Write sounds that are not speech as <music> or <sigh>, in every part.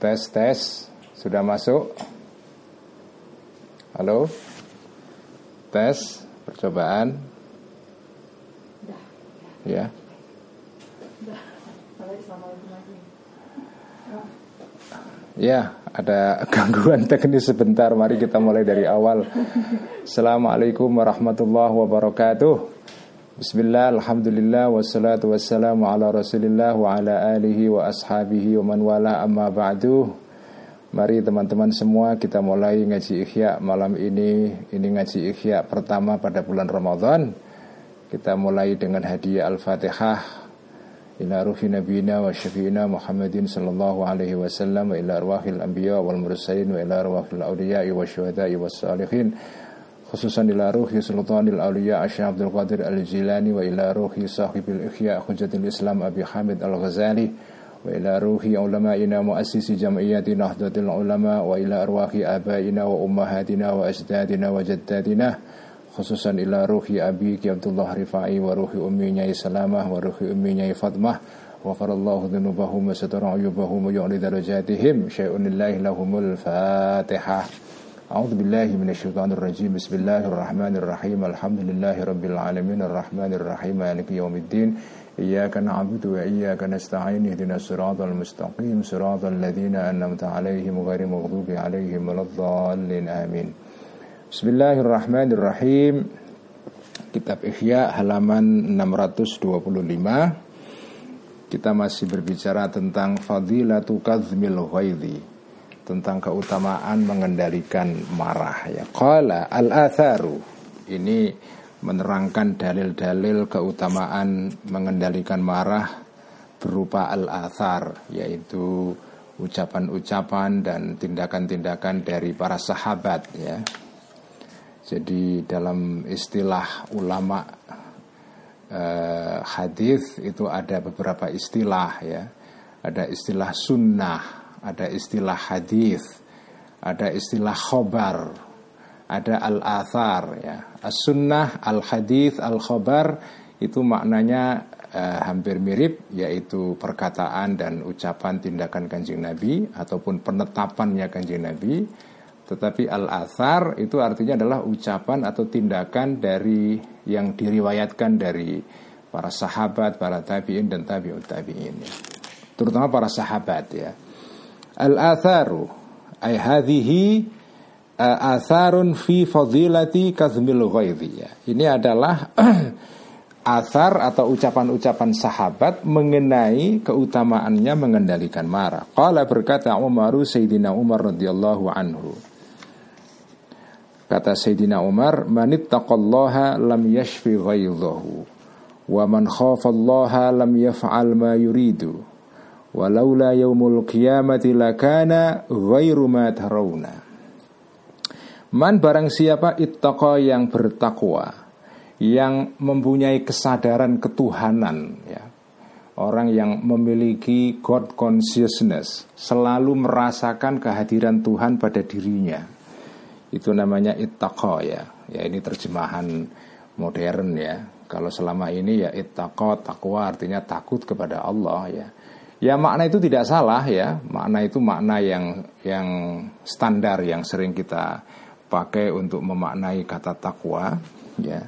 Tes tes sudah masuk. Halo. Tes percobaan. Ya. Ya, ada gangguan teknis sebentar. Mari kita mulai dari awal. Assalamualaikum warahmatullahi wabarakatuh. Bismillah, alhamdulillah, wassalatu wassalamu ala rasulillah wa ala alihi wa ashabihi wa man wala. Amma ba'du. Mari teman-teman semua kita mulai ngaji ikhya malam ini. Ini ngaji ikhya pertama pada bulan Ramadan. Kita mulai dengan hadiah Al-Fatihah. Ila ruhi nabiyina wa syafi'ina Muhammadin sallallahu alaihi wasallam Wa ila arwahil anbiya wal mursalin Wa ila arwahil awliya wa syuhada'i wa salihin خصوصا إلى روح سلطان الأولياء الشيخ عبد القادر الجيلاني وإلى روح صاحب الإحياء حجة الإسلام أبي حامد الغزالي وإلى روح علمائنا مؤسسي جمعية نهضة العلماء وإلى أرواح آبائنا وأمهاتنا وأجدادنا وجدادنا خصوصا إلى روح أبيك عبد الله رفاعي وروح أمي نياي سلامة وروح أمي نياي فاطمة. وفر الله ذنوبهم وستر عيوبهم ويعلي درجاتهم. شيء لله لهم الفاتحة. أعوذ بالله من الشيطان الرجيم بسم الله الرحمن الرحيم الحمد لله رب العالمين الرحمن الرحيم مالك يوم الدين إياك نعبد وإياك نستعين اهدنا الصراط المستقيم صراط الذين أنعمت عليهم غير المغضوب عليهم ولا الضالين آمين بسم الله الرحمن الرحيم Kitab Ihya halaman 625 Kita masih berbicara tentang Fadilatu Kazmil Ghaidhi tentang keutamaan mengendalikan marah ya. Qala al-atharu. Ini menerangkan dalil-dalil keutamaan mengendalikan marah berupa al-athar yaitu ucapan-ucapan dan tindakan-tindakan dari para sahabat ya. Jadi dalam istilah ulama eh, hadis itu ada beberapa istilah ya. Ada istilah sunnah, ada istilah hadis, ada istilah khobar, ada al-athar ya. As-sunnah, al-hadis, al-khobar itu maknanya eh, hampir mirip yaitu perkataan dan ucapan tindakan Kanjeng Nabi ataupun penetapannya Kanjeng Nabi. Tetapi al-athar itu artinya adalah ucapan atau tindakan dari yang diriwayatkan dari para sahabat, para tabi'in dan tabi'ut tabi'in ya. Terutama para sahabat ya. Al-atharu ay hadhihi atharun fi fadilati kazmil ghaidhi ya. Ini adalah <clears throat> athar atau ucapan-ucapan sahabat mengenai keutamaannya mengendalikan marah. Qala berkata Umaru Sayyidina Umar radhiyallahu anhu. Kata Sayyidina Umar, "Manittaqallaha lam yashfi ghaidhahu wa man khafallaha lam yaf'al ma yuridu." Walaula yaumul qiyamati lakana ghairu ma tarawna. Man barang siapa ittaqa yang bertakwa, yang mempunyai kesadaran ketuhanan ya. Orang yang memiliki God consciousness, selalu merasakan kehadiran Tuhan pada dirinya. Itu namanya ittaqa ya. Ya ini terjemahan modern ya. Kalau selama ini ya ittaqa takwa artinya takut kepada Allah ya. Ya makna itu tidak salah ya. Makna itu makna yang yang standar yang sering kita pakai untuk memaknai kata takwa ya.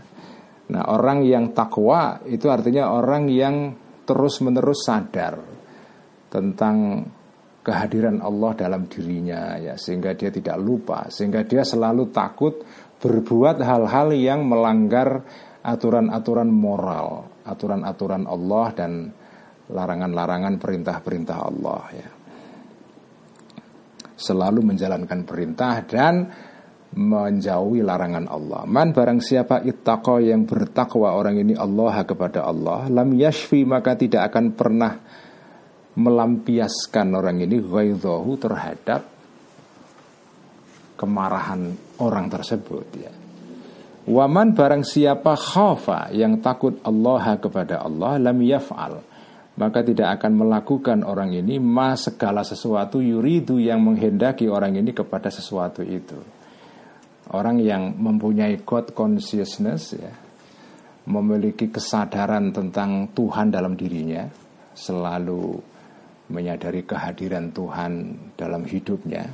Nah, orang yang takwa itu artinya orang yang terus-menerus sadar tentang kehadiran Allah dalam dirinya ya sehingga dia tidak lupa, sehingga dia selalu takut berbuat hal-hal yang melanggar aturan-aturan moral, aturan-aturan Allah dan larangan-larangan perintah-perintah Allah ya. Selalu menjalankan perintah dan menjauhi larangan Allah. Man barang siapa ittaqa yang bertakwa orang ini Allah kepada Allah, lam yashfi maka tidak akan pernah melampiaskan orang ini ghaidhahu terhadap kemarahan orang tersebut ya. Waman barang siapa khafa yang takut Allah kepada Allah lam yaf'al maka tidak akan melakukan orang ini ma segala sesuatu yuridu yang menghendaki orang ini kepada sesuatu itu. Orang yang mempunyai God consciousness ya, memiliki kesadaran tentang Tuhan dalam dirinya, selalu menyadari kehadiran Tuhan dalam hidupnya,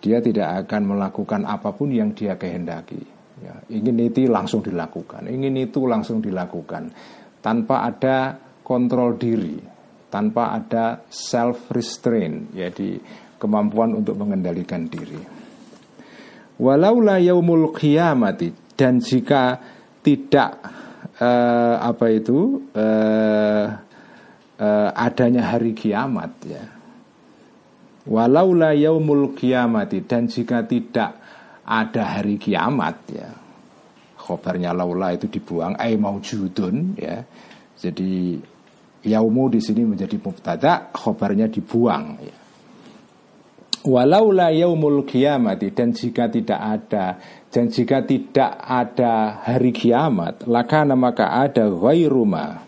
dia tidak akan melakukan apa pun yang dia kehendaki. Ya, ingin itu langsung dilakukan, ingin itu langsung dilakukan, tanpa ada kontrol diri, tanpa ada self restraint, jadi kemampuan untuk mengendalikan diri. Walaula yaumul qiyamati dan jika tidak uh, apa itu uh, uh, adanya hari kiamat ya. Walaula yaumul kiamati dan jika tidak ada hari kiamat ya. Khobarnya laula itu dibuang ai maujudun ya. Jadi yaumu di sini menjadi mubtada, khobarnya dibuang ya. Walaula yaumul kiamati dan jika tidak ada dan jika tidak ada hari kiamat, lakana maka ada ghairuma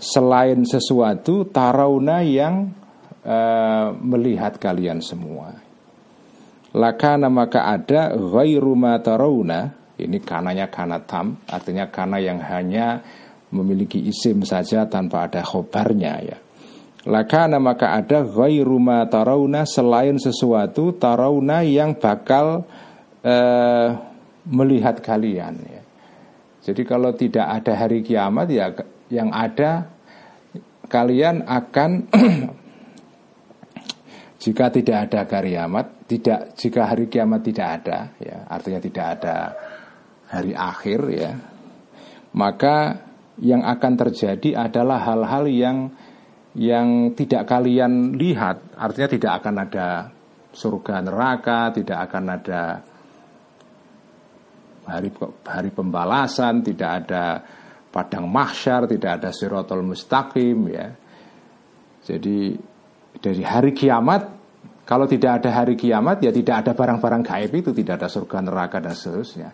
selain sesuatu tarauna yang uh, melihat kalian semua. Lakana maka ada ma tarauna ini kananya kana tam artinya kana yang hanya memiliki isim saja tanpa ada khobarnya ya. Lakana maka ada ghairu ma tarauna selain sesuatu tarauna yang bakal uh, melihat kalian ya. Jadi kalau tidak ada hari kiamat ya yang ada kalian akan <clears throat> jika tidak ada hari kiamat, tidak jika hari kiamat tidak ada, ya artinya tidak ada hari akhir, ya maka yang akan terjadi adalah hal-hal yang yang tidak kalian lihat, artinya tidak akan ada surga neraka, tidak akan ada hari hari pembalasan, tidak ada padang mahsyar, tidak ada sirotol mustaqim ya. Jadi dari hari kiamat kalau tidak ada hari kiamat ya tidak ada barang-barang gaib itu, tidak ada surga neraka dan seterusnya.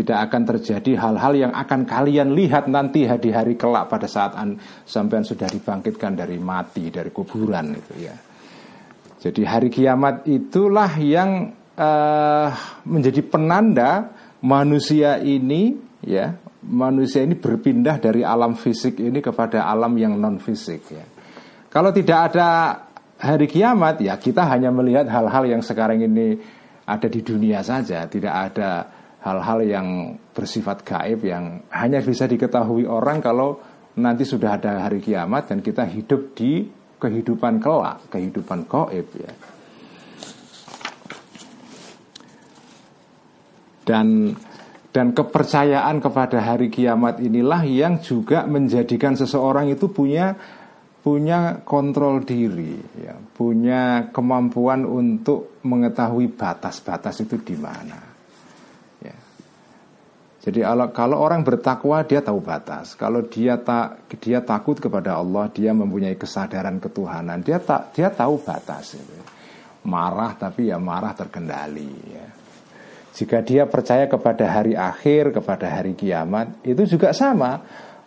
Tidak akan terjadi hal-hal yang akan kalian lihat nanti di hari kelak pada saat an, sampean sudah dibangkitkan dari mati, dari kuburan itu ya. Jadi hari kiamat itulah yang uh, menjadi penanda manusia ini ya manusia ini berpindah dari alam fisik ini kepada alam yang non fisik ya. Kalau tidak ada hari kiamat ya kita hanya melihat hal-hal yang sekarang ini ada di dunia saja, tidak ada hal-hal yang bersifat gaib yang hanya bisa diketahui orang kalau nanti sudah ada hari kiamat dan kita hidup di kehidupan kelak, kehidupan gaib ya. Dan dan kepercayaan kepada hari kiamat inilah yang juga menjadikan seseorang itu punya punya kontrol diri, ya, punya kemampuan untuk mengetahui batas-batas itu di mana. Jadi kalau, orang bertakwa dia tahu batas. Kalau dia tak dia takut kepada Allah, dia mempunyai kesadaran ketuhanan, dia tak dia tahu batas. Itu. Marah tapi ya marah terkendali. Ya. Jika dia percaya kepada hari akhir, kepada hari kiamat, itu juga sama.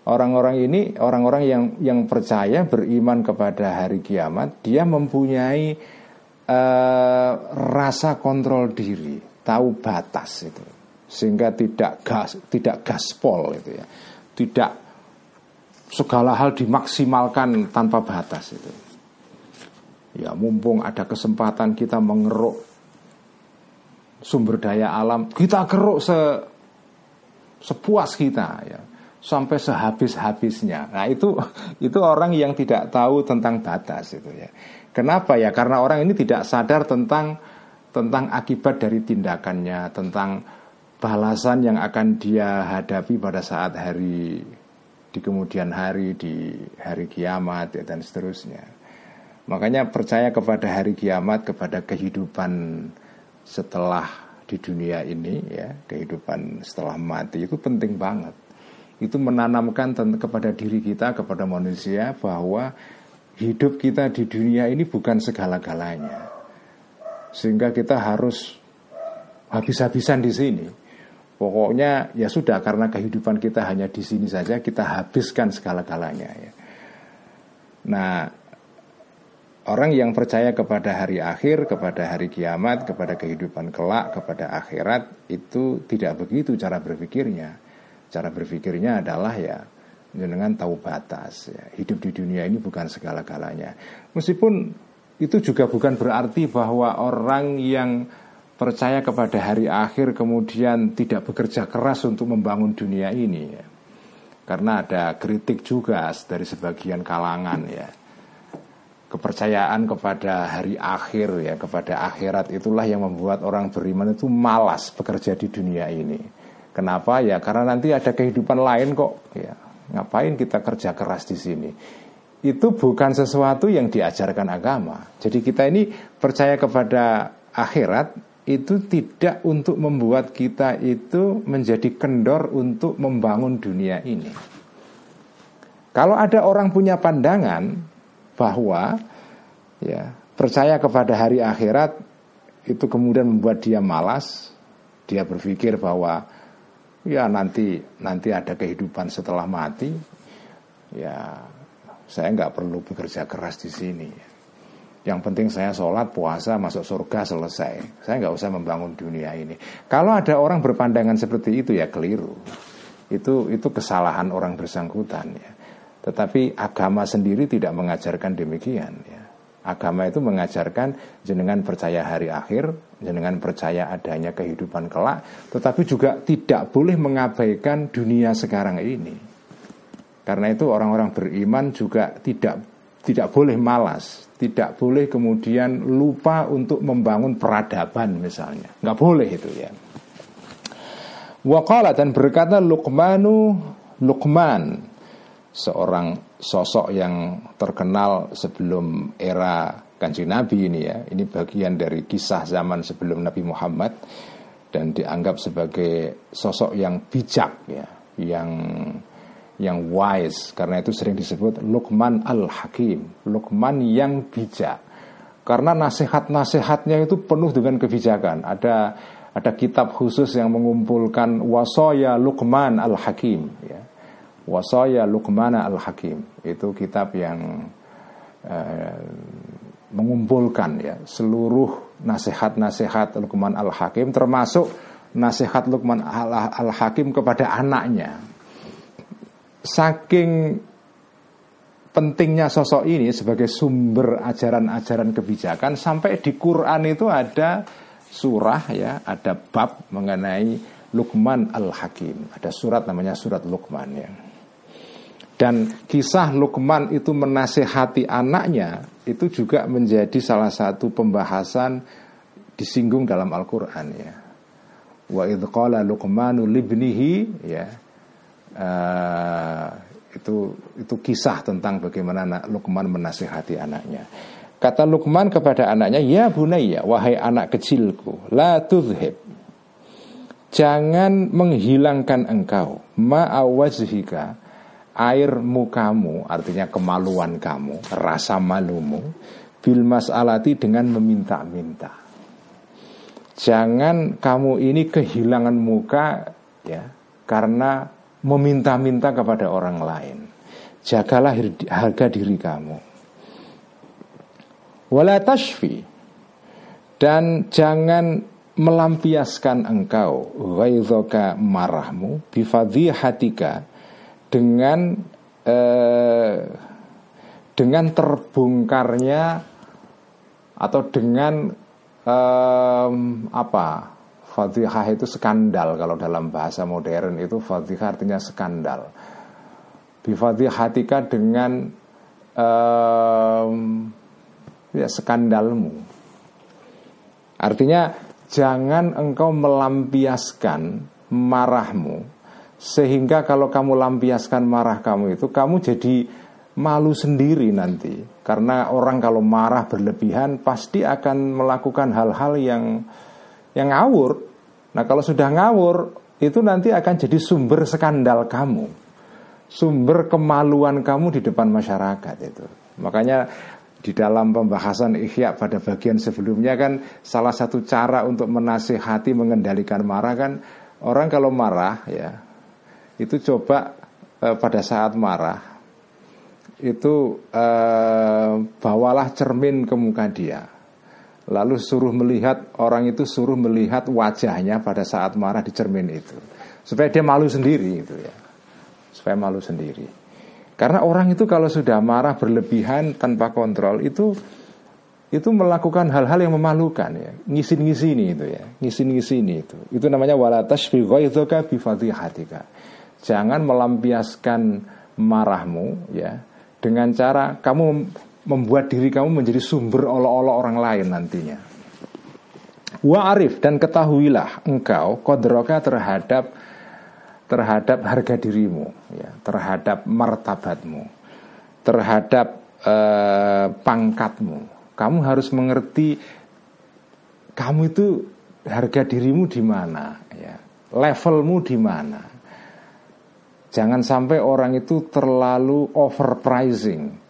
Orang-orang ini, orang-orang yang yang percaya beriman kepada hari kiamat, dia mempunyai uh, rasa kontrol diri, tahu batas itu, sehingga tidak gas, tidak gaspol itu ya, tidak segala hal dimaksimalkan tanpa batas itu. Ya mumpung ada kesempatan kita mengeruk sumber daya alam kita keruk se sepuas kita ya sampai sehabis-habisnya. Nah, itu <laughs> itu orang yang tidak tahu tentang batas itu ya. Kenapa ya? Karena orang ini tidak sadar tentang tentang akibat dari tindakannya, tentang balasan yang akan dia hadapi pada saat hari di kemudian hari di hari kiamat dan seterusnya. Makanya percaya kepada hari kiamat, kepada kehidupan setelah di dunia ini ya kehidupan setelah mati itu penting banget. Itu menanamkan kepada diri kita kepada manusia bahwa hidup kita di dunia ini bukan segala-galanya. Sehingga kita harus habis-habisan di sini pokoknya ya sudah karena kehidupan kita hanya di sini saja kita habiskan segala-galanya ya nah Orang yang percaya kepada hari akhir, kepada hari kiamat, kepada kehidupan kelak, kepada akhirat itu tidak begitu cara berpikirnya. Cara berpikirnya adalah ya jenengan tahu batas ya. Hidup di dunia ini bukan segala-galanya. Meskipun itu juga bukan berarti bahwa orang yang percaya kepada hari akhir kemudian tidak bekerja keras untuk membangun dunia ini ya. Karena ada kritik juga dari sebagian kalangan ya. Kepercayaan kepada hari akhir ya, kepada akhirat itulah yang membuat orang beriman itu malas bekerja di dunia ini. Kenapa? Ya karena nanti ada kehidupan lain kok ya. Ngapain kita kerja keras di sini? Itu bukan sesuatu yang diajarkan agama. Jadi kita ini percaya kepada akhirat itu tidak untuk membuat kita itu menjadi kendor untuk membangun dunia ini. Kalau ada orang punya pandangan bahwa ya percaya kepada hari akhirat itu kemudian membuat dia malas, dia berpikir bahwa ya nanti nanti ada kehidupan setelah mati, ya saya nggak perlu bekerja keras di sini. Yang penting saya sholat, puasa, masuk surga, selesai. Saya nggak usah membangun dunia ini. Kalau ada orang berpandangan seperti itu ya keliru. Itu itu kesalahan orang bersangkutan ya. Tetapi agama sendiri tidak mengajarkan demikian ya. Agama itu mengajarkan jenengan percaya hari akhir, jenengan percaya adanya kehidupan kelak, tetapi juga tidak boleh mengabaikan dunia sekarang ini. Karena itu orang-orang beriman juga tidak tidak boleh malas, tidak boleh kemudian lupa untuk membangun peradaban misalnya. Nggak boleh itu ya. Wakala dan berkata Luqmanu Luqman seorang sosok yang terkenal sebelum era kanjeng Nabi ini ya. Ini bagian dari kisah zaman sebelum Nabi Muhammad dan dianggap sebagai sosok yang bijak ya, yang yang wise karena itu sering disebut Luqman al-Hakim, Luqman yang bijak. Karena nasihat-nasihatnya itu penuh dengan kebijakan. Ada ada kitab khusus yang mengumpulkan wasoya Luqman al-Hakim ya. Wasaya Luqmana Al-Hakim itu kitab yang uh, mengumpulkan ya seluruh nasihat-nasihat Luqman Al-Hakim termasuk nasihat Luqman Al-Hakim kepada anaknya. Saking pentingnya sosok ini sebagai sumber ajaran-ajaran kebijakan sampai di Quran itu ada surah ya, ada bab mengenai Luqman Al-Hakim. Ada surat namanya surat Luqman ya. Dan kisah Lukman itu menasehati anaknya itu juga menjadi salah satu pembahasan disinggung dalam Al-Qur'an ya. Wa idh qala Luqmanu libnihi ya. Uh, itu itu kisah tentang bagaimana Lukman menasehati anaknya. Kata Lukman kepada anaknya, "Ya bunayya, wahai anak kecilku, la tudhib. Jangan menghilangkan engkau. Ma'awazhika air mukamu artinya kemaluan kamu rasa malumu bil masalati dengan meminta-minta. Jangan kamu ini kehilangan muka ya karena meminta-minta kepada orang lain. Jagalah harga diri kamu. Wala tashfi. Dan jangan melampiaskan engkau ghaidhoka marahmu bifadhihatika dengan eh, dengan terbongkarnya atau dengan eh, apa Fatihah itu skandal kalau dalam bahasa modern itu Fatihah artinya skandal. Bifatihatika dengan um, ya skandalmu. Artinya jangan engkau melampiaskan marahmu sehingga kalau kamu lampiaskan marah kamu itu Kamu jadi malu sendiri nanti Karena orang kalau marah berlebihan Pasti akan melakukan hal-hal yang Yang ngawur Nah kalau sudah ngawur Itu nanti akan jadi sumber skandal kamu. Sumber kemaluan kamu di depan masyarakat itu. Makanya di dalam pembahasan ikhya pada bagian sebelumnya kan salah satu cara untuk menasehati mengendalikan marah kan orang kalau marah ya itu coba eh, pada saat marah itu eh, bawalah cermin ke muka dia lalu suruh melihat orang itu suruh melihat wajahnya pada saat marah di cermin itu. Supaya dia malu sendiri itu ya. Supaya malu sendiri. Karena orang itu kalau sudah marah berlebihan tanpa kontrol itu itu melakukan hal-hal yang memalukan ya, ngisin-ngisini itu ya, ngisin-ngisini itu. Itu namanya wala tashfi ghaidhaka bi Jangan melampiaskan marahmu ya dengan cara kamu membuat diri kamu menjadi sumber olok-olok orang lain nantinya. Wa arif dan ketahuilah engkau kodroka terhadap terhadap harga dirimu, ya, terhadap martabatmu, terhadap eh, pangkatmu. Kamu harus mengerti kamu itu harga dirimu di mana, ya, levelmu di mana. Jangan sampai orang itu terlalu overpricing,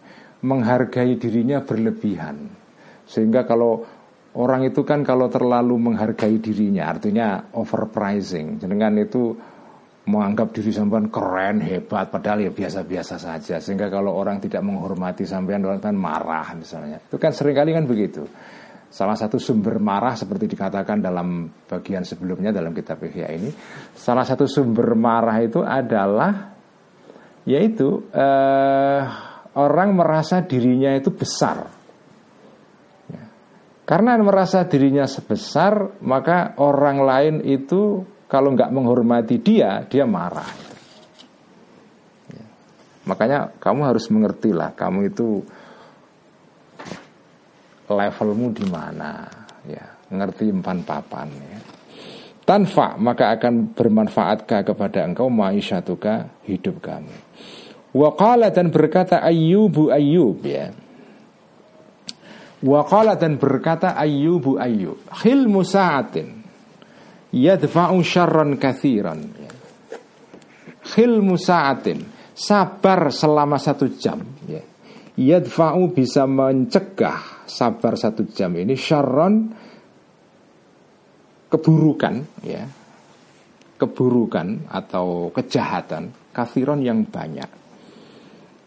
menghargai dirinya berlebihan. Sehingga kalau orang itu kan kalau terlalu menghargai dirinya, artinya overpricing. Dengan itu menganggap diri sampean keren, hebat, padahal ya biasa-biasa saja. Sehingga kalau orang tidak menghormati sampean, orang kan marah misalnya. Itu kan sering kali kan begitu. Salah satu sumber marah seperti dikatakan dalam bagian sebelumnya dalam kitab Ihya ini, salah satu sumber marah itu adalah yaitu eh, orang merasa dirinya itu besar. Ya. Karena merasa dirinya sebesar, maka orang lain itu kalau nggak menghormati dia, dia marah. Ya. Makanya kamu harus mengerti lah, kamu itu levelmu di mana ya ngerti empan papan ya tanfa maka akan bermanfaatkah kepada engkau maisyatuka hidup kamu waqala dan berkata ayyubu ayyub ya. Waqala dan berkata ayyubu ayyub khil musa'atin yadfa'u syarran kathiran. Ya. khil musa'atin sabar selama satu jam ya. Yadfa'u bisa mencegah sabar satu jam ini syarron keburukan ya. Keburukan atau kejahatan kafiron yang banyak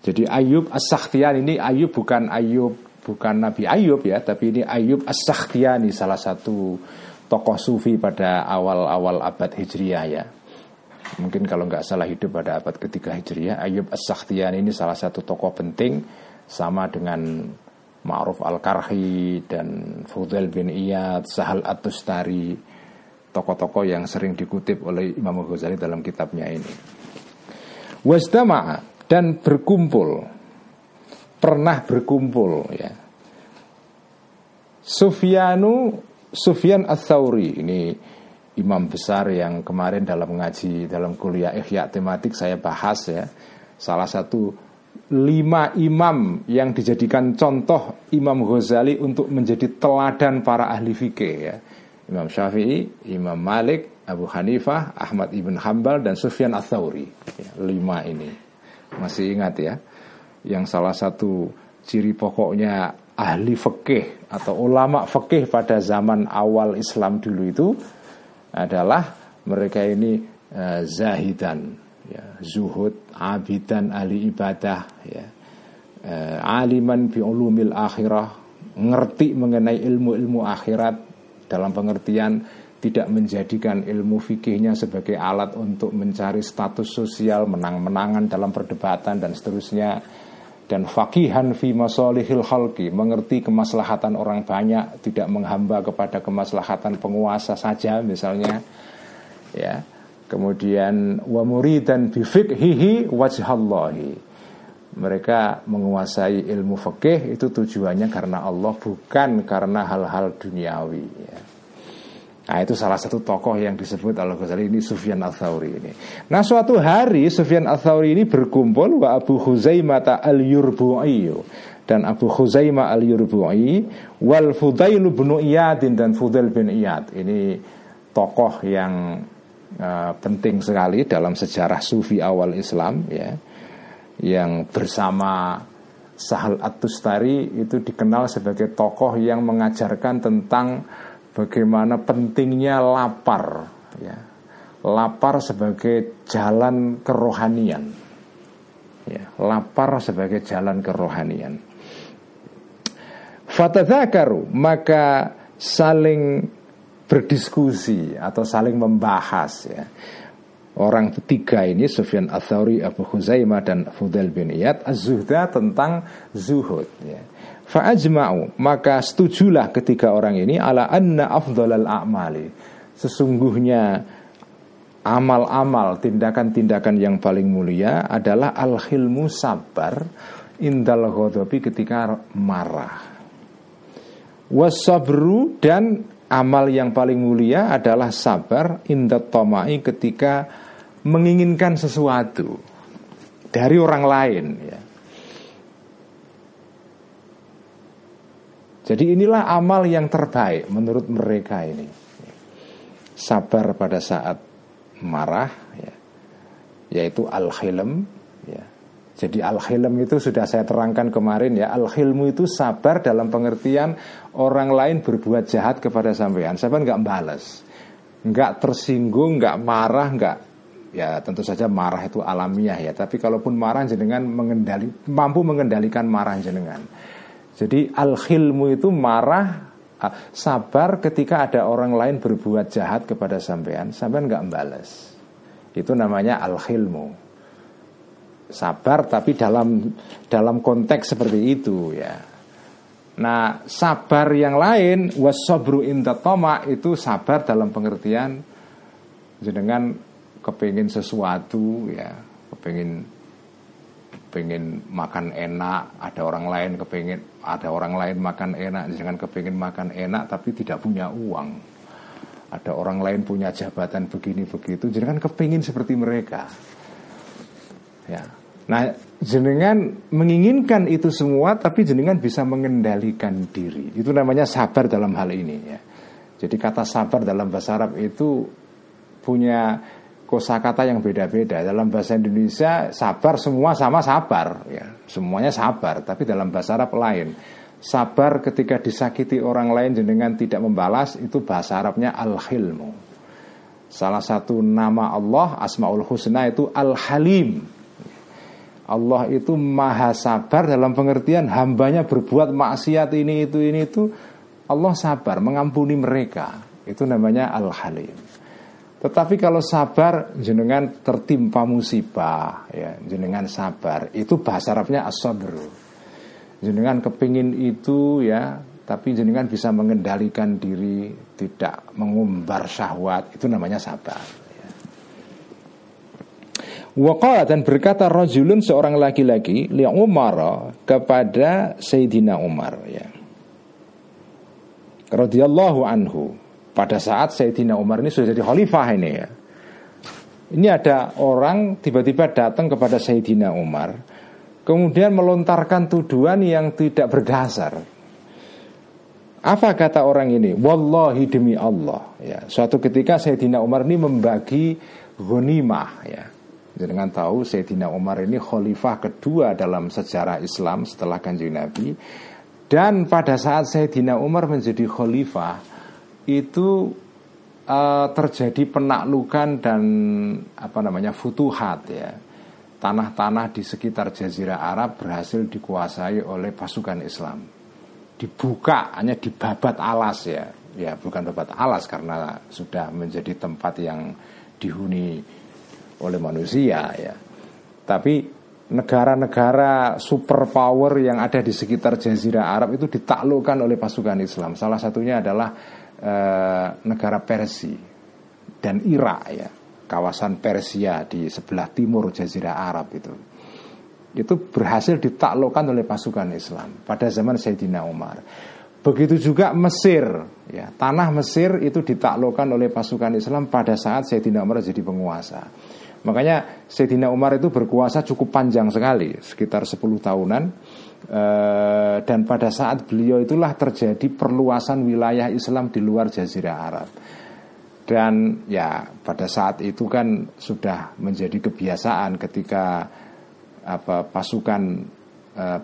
jadi Ayub As-Sakhtian ini Ayub bukan Ayub bukan Nabi Ayub ya tapi ini Ayub As-Sakhtiani salah satu tokoh sufi pada awal-awal abad Hijriah ya mungkin kalau nggak salah hidup pada abad ketiga Hijriah Ayub As-Sakhtiani ini salah satu tokoh penting sama dengan Ma'ruf Al-Karhi dan Fudail bin Iyad, Sahal At-Tustari, tokoh-tokoh yang sering dikutip oleh Imam Ghazali dalam kitabnya ini. Wasdama'a dan berkumpul, pernah berkumpul ya. Sufyanu Sufyan Ats-Tsauri ini imam besar yang kemarin dalam ngaji dalam kuliah Ihya tematik saya bahas ya. Salah satu lima imam yang dijadikan contoh Imam Ghazali untuk menjadi teladan para ahli fikih ya. Imam Syafi'i, Imam Malik, Abu Hanifah, Ahmad ibn Hambal dan Sufyan Ats-Tsauri. Ya, lima ini. Masih ingat ya? Yang salah satu ciri pokoknya ahli fikih atau ulama fikih pada zaman awal Islam dulu itu adalah mereka ini uh, zahidan ya, zuhud, abidan, ahli ibadah, ya, uh, aliman bi ulumil akhirah, ngerti mengenai ilmu-ilmu akhirat dalam pengertian tidak menjadikan ilmu fikihnya sebagai alat untuk mencari status sosial, menang-menangan dalam perdebatan dan seterusnya dan fakihan fi masolihil halki mengerti kemaslahatan orang banyak tidak menghamba kepada kemaslahatan penguasa saja misalnya ya Kemudian wa muridan bi fiqhihi wajhallahi. Mereka menguasai ilmu fikih itu tujuannya karena Allah bukan karena hal-hal duniawi ya. Nah itu salah satu tokoh yang disebut al Ghazali ini Sufyan al Thawri ini. Nah suatu hari Sufyan al Thawri ini berkumpul wa Abu Huzaimah al Yurbu'i dan Abu Huzaimah al Yurbu'i wal Fudail bin Iyadin dan Fudail bin Iyad. Ini tokoh yang uh, penting sekali dalam sejarah sufi awal Islam ya. Yang bersama Sahal At-Tustari itu dikenal sebagai tokoh yang mengajarkan tentang bagaimana pentingnya lapar ya lapar sebagai jalan kerohanian ya lapar sebagai jalan kerohanian fatadzakaru maka saling berdiskusi atau saling membahas ya. orang ketiga ini Sufyan Atsauri, Abu Khuzaimah dan Fudail bin Iyad az-zuhda tentang zuhud ya. Fa'ajma'u maka setujulah ketiga orang ini ala anna afdhalal a'mali. Sesungguhnya amal-amal tindakan-tindakan yang paling mulia adalah al-khilmu sabar indal ghadabi ketika marah. Wasabru dan amal yang paling mulia adalah sabar indat tomai ketika menginginkan sesuatu dari orang lain ya. Jadi inilah amal yang terbaik menurut mereka ini. Sabar pada saat marah, ya. yaitu al-hilm. Ya. Jadi al-hilm itu sudah saya terangkan kemarin ya. Al-hilmu itu sabar dalam pengertian orang lain berbuat jahat kepada sampean. Sampean nggak balas, nggak tersinggung, nggak marah, nggak ya tentu saja marah itu alamiah ya. Tapi kalaupun marah jenengan mengendali mampu mengendalikan marah jenengan jadi al-khilmu itu marah ah, sabar ketika ada orang lain berbuat jahat kepada sampean, sampean nggak balas. Itu namanya al-khilmu. Sabar tapi dalam dalam konteks seperti itu ya. Nah, sabar yang lain wasabru inda toma itu sabar dalam pengertian jenengan kepingin sesuatu ya, kepingin kepingin makan enak, ada orang lain kepingin ada orang lain makan enak, jangan kepingin makan enak tapi tidak punya uang. Ada orang lain punya jabatan begini begitu, jangan kepingin seperti mereka. Ya, nah jenengan menginginkan itu semua, tapi jenengan bisa mengendalikan diri. Itu namanya sabar dalam hal ini ya. Jadi kata sabar dalam bahasa Arab itu punya kosakata yang beda-beda. Dalam bahasa Indonesia sabar semua sama sabar, ya. Semuanya sabar, tapi dalam bahasa Arab lain. Sabar ketika disakiti orang lain jenengan tidak membalas itu bahasa Arabnya al-hilmu. Salah satu nama Allah Asmaul Husna itu Al-Halim. Allah itu maha sabar dalam pengertian hambanya berbuat maksiat ini itu ini itu Allah sabar mengampuni mereka. Itu namanya Al-Halim. Tetapi kalau sabar jenengan tertimpa musibah ya, jenengan sabar itu bahasa Arabnya as Jenengan kepingin itu ya, tapi jenengan bisa mengendalikan diri, tidak mengumbar syahwat, itu namanya sabar. Ya. Waqala dan berkata rajulun seorang laki-laki li Umar kepada Sayyidina Umar ya. radhiyallahu anhu pada saat Sayyidina Umar ini sudah jadi khalifah ini ya. Ini ada orang tiba-tiba datang kepada Sayyidina Umar Kemudian melontarkan tuduhan yang tidak berdasar Apa kata orang ini? Wallahi demi Allah ya. Suatu ketika Sayyidina Umar ini membagi ghanimah ya. Dengan tahu Sayyidina Umar ini khalifah kedua dalam sejarah Islam setelah kanjeng Nabi Dan pada saat Sayyidina Umar menjadi khalifah itu uh, terjadi penaklukan dan apa namanya futuhat ya. Tanah-tanah di sekitar Jazirah Arab berhasil dikuasai oleh pasukan Islam. Dibuka hanya dibabat alas ya. Ya bukan babat alas karena sudah menjadi tempat yang dihuni oleh manusia ya. Tapi negara-negara superpower yang ada di sekitar Jazirah Arab itu ditaklukkan oleh pasukan Islam. Salah satunya adalah Eh, negara Persia dan Irak ya kawasan Persia di sebelah timur Jazirah Arab itu itu berhasil ditaklukkan oleh pasukan Islam pada zaman Sayyidina Umar. Begitu juga Mesir, ya tanah Mesir itu ditaklukkan oleh pasukan Islam pada saat Sayyidina Umar jadi penguasa. Makanya Sayyidina Umar itu berkuasa cukup panjang sekali, sekitar 10 tahunan Eh, dan pada saat beliau itulah terjadi perluasan wilayah Islam di luar Jazirah Arab. Dan ya pada saat itu kan sudah menjadi kebiasaan ketika apa pasukan eh,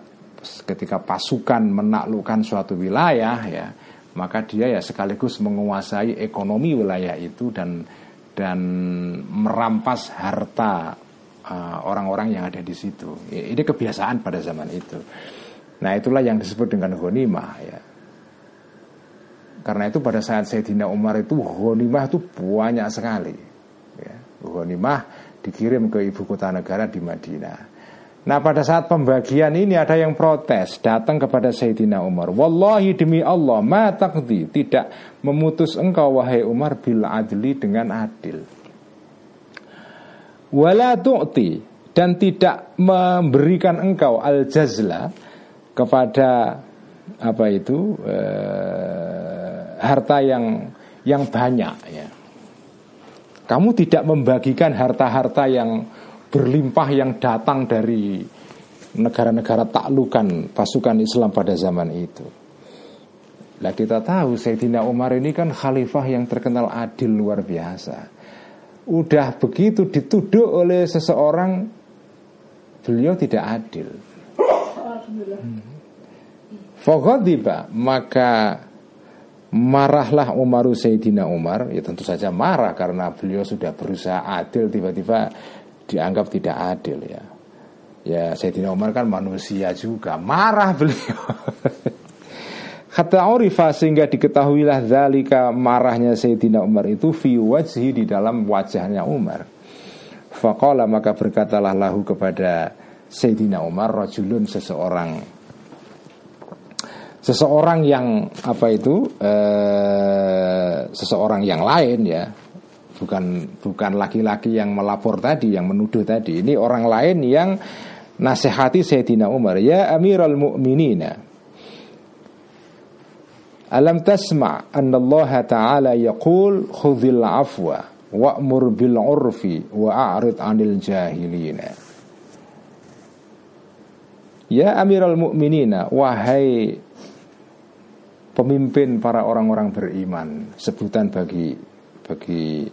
ketika pasukan menaklukkan suatu wilayah ya maka dia ya sekaligus menguasai ekonomi wilayah itu dan dan merampas harta orang-orang uh, yang ada di situ. Ini kebiasaan pada zaman itu. Nah itulah yang disebut dengan ghanimah ya. Karena itu pada saat Sayyidina Umar itu ghanimah itu banyak sekali. Ya. Ghanimah dikirim ke ibu kota negara di Madinah. Nah pada saat pembagian ini ada yang protes Datang kepada Sayyidina Umar Wallahi demi Allah Ma takdi Tidak memutus engkau wahai Umar Bil adli dengan adil Wala tu'ti Dan tidak memberikan engkau Al-jazla Kepada Apa itu eh, Harta yang Yang banyak ya Kamu tidak membagikan harta-harta yang berlimpah yang datang dari negara-negara taklukan pasukan Islam pada zaman itu. Nah kita tahu Sayyidina Umar ini kan khalifah yang terkenal adil luar biasa. Udah begitu dituduh oleh seseorang beliau tidak adil. Faghadiba maka marahlah Umaru Sayyidina Umar. Ya tentu saja marah karena beliau sudah berusaha adil tiba-tiba dianggap tidak adil ya. Ya Sayyidina Umar kan manusia juga. Marah beliau <laughs> Kata Urifa sehingga diketahuilah Zalika marahnya Sayyidina Umar itu Fi wajhi di dalam wajahnya Umar. Faqala maka berkatalah lahu kepada Sayyidina Umar Rajulun seseorang. Seseorang yang Apa itu eh, Seseorang yang lain ya. Bukan bukan laki-laki yang melapor tadi yang menuduh tadi. Ini orang lain yang nasihati Sayyidina Umar. Ya Amirul Mukminin Alam tasma' anna Allah Ta'ala yaqul khudhil afwa wa'mur bil urfi wa'arid 'anil jahilin Ya Amirul Mukminin wahai pemimpin para orang-orang beriman sebutan bagi bagi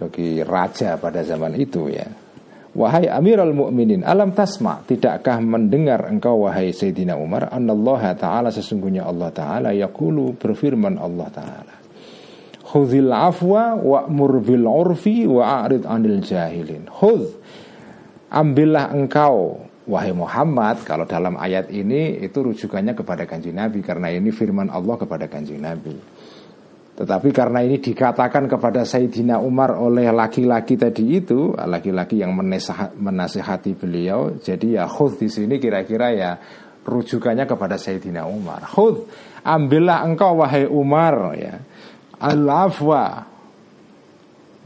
bagi raja pada zaman itu ya. Wahai Amirul Mukminin, alam tasma, tidakkah mendengar engkau wahai Sayyidina Umar, anallaha taala sesungguhnya Allah taala yaqulu berfirman Allah taala. Khudhil afwa wa'mur bil urfi wa'arid anil jahilin. Khudh ambillah engkau wahai Muhammad kalau dalam ayat ini itu rujukannya kepada kanjeng Nabi karena ini firman Allah kepada kanjeng Nabi. Tetapi karena ini dikatakan kepada Sayyidina Umar oleh laki-laki tadi itu, laki-laki yang menasihati beliau, jadi ya khud di sini kira-kira ya rujukannya kepada Sayyidina Umar. Khud, ambillah engkau wahai Umar ya. Al-afwa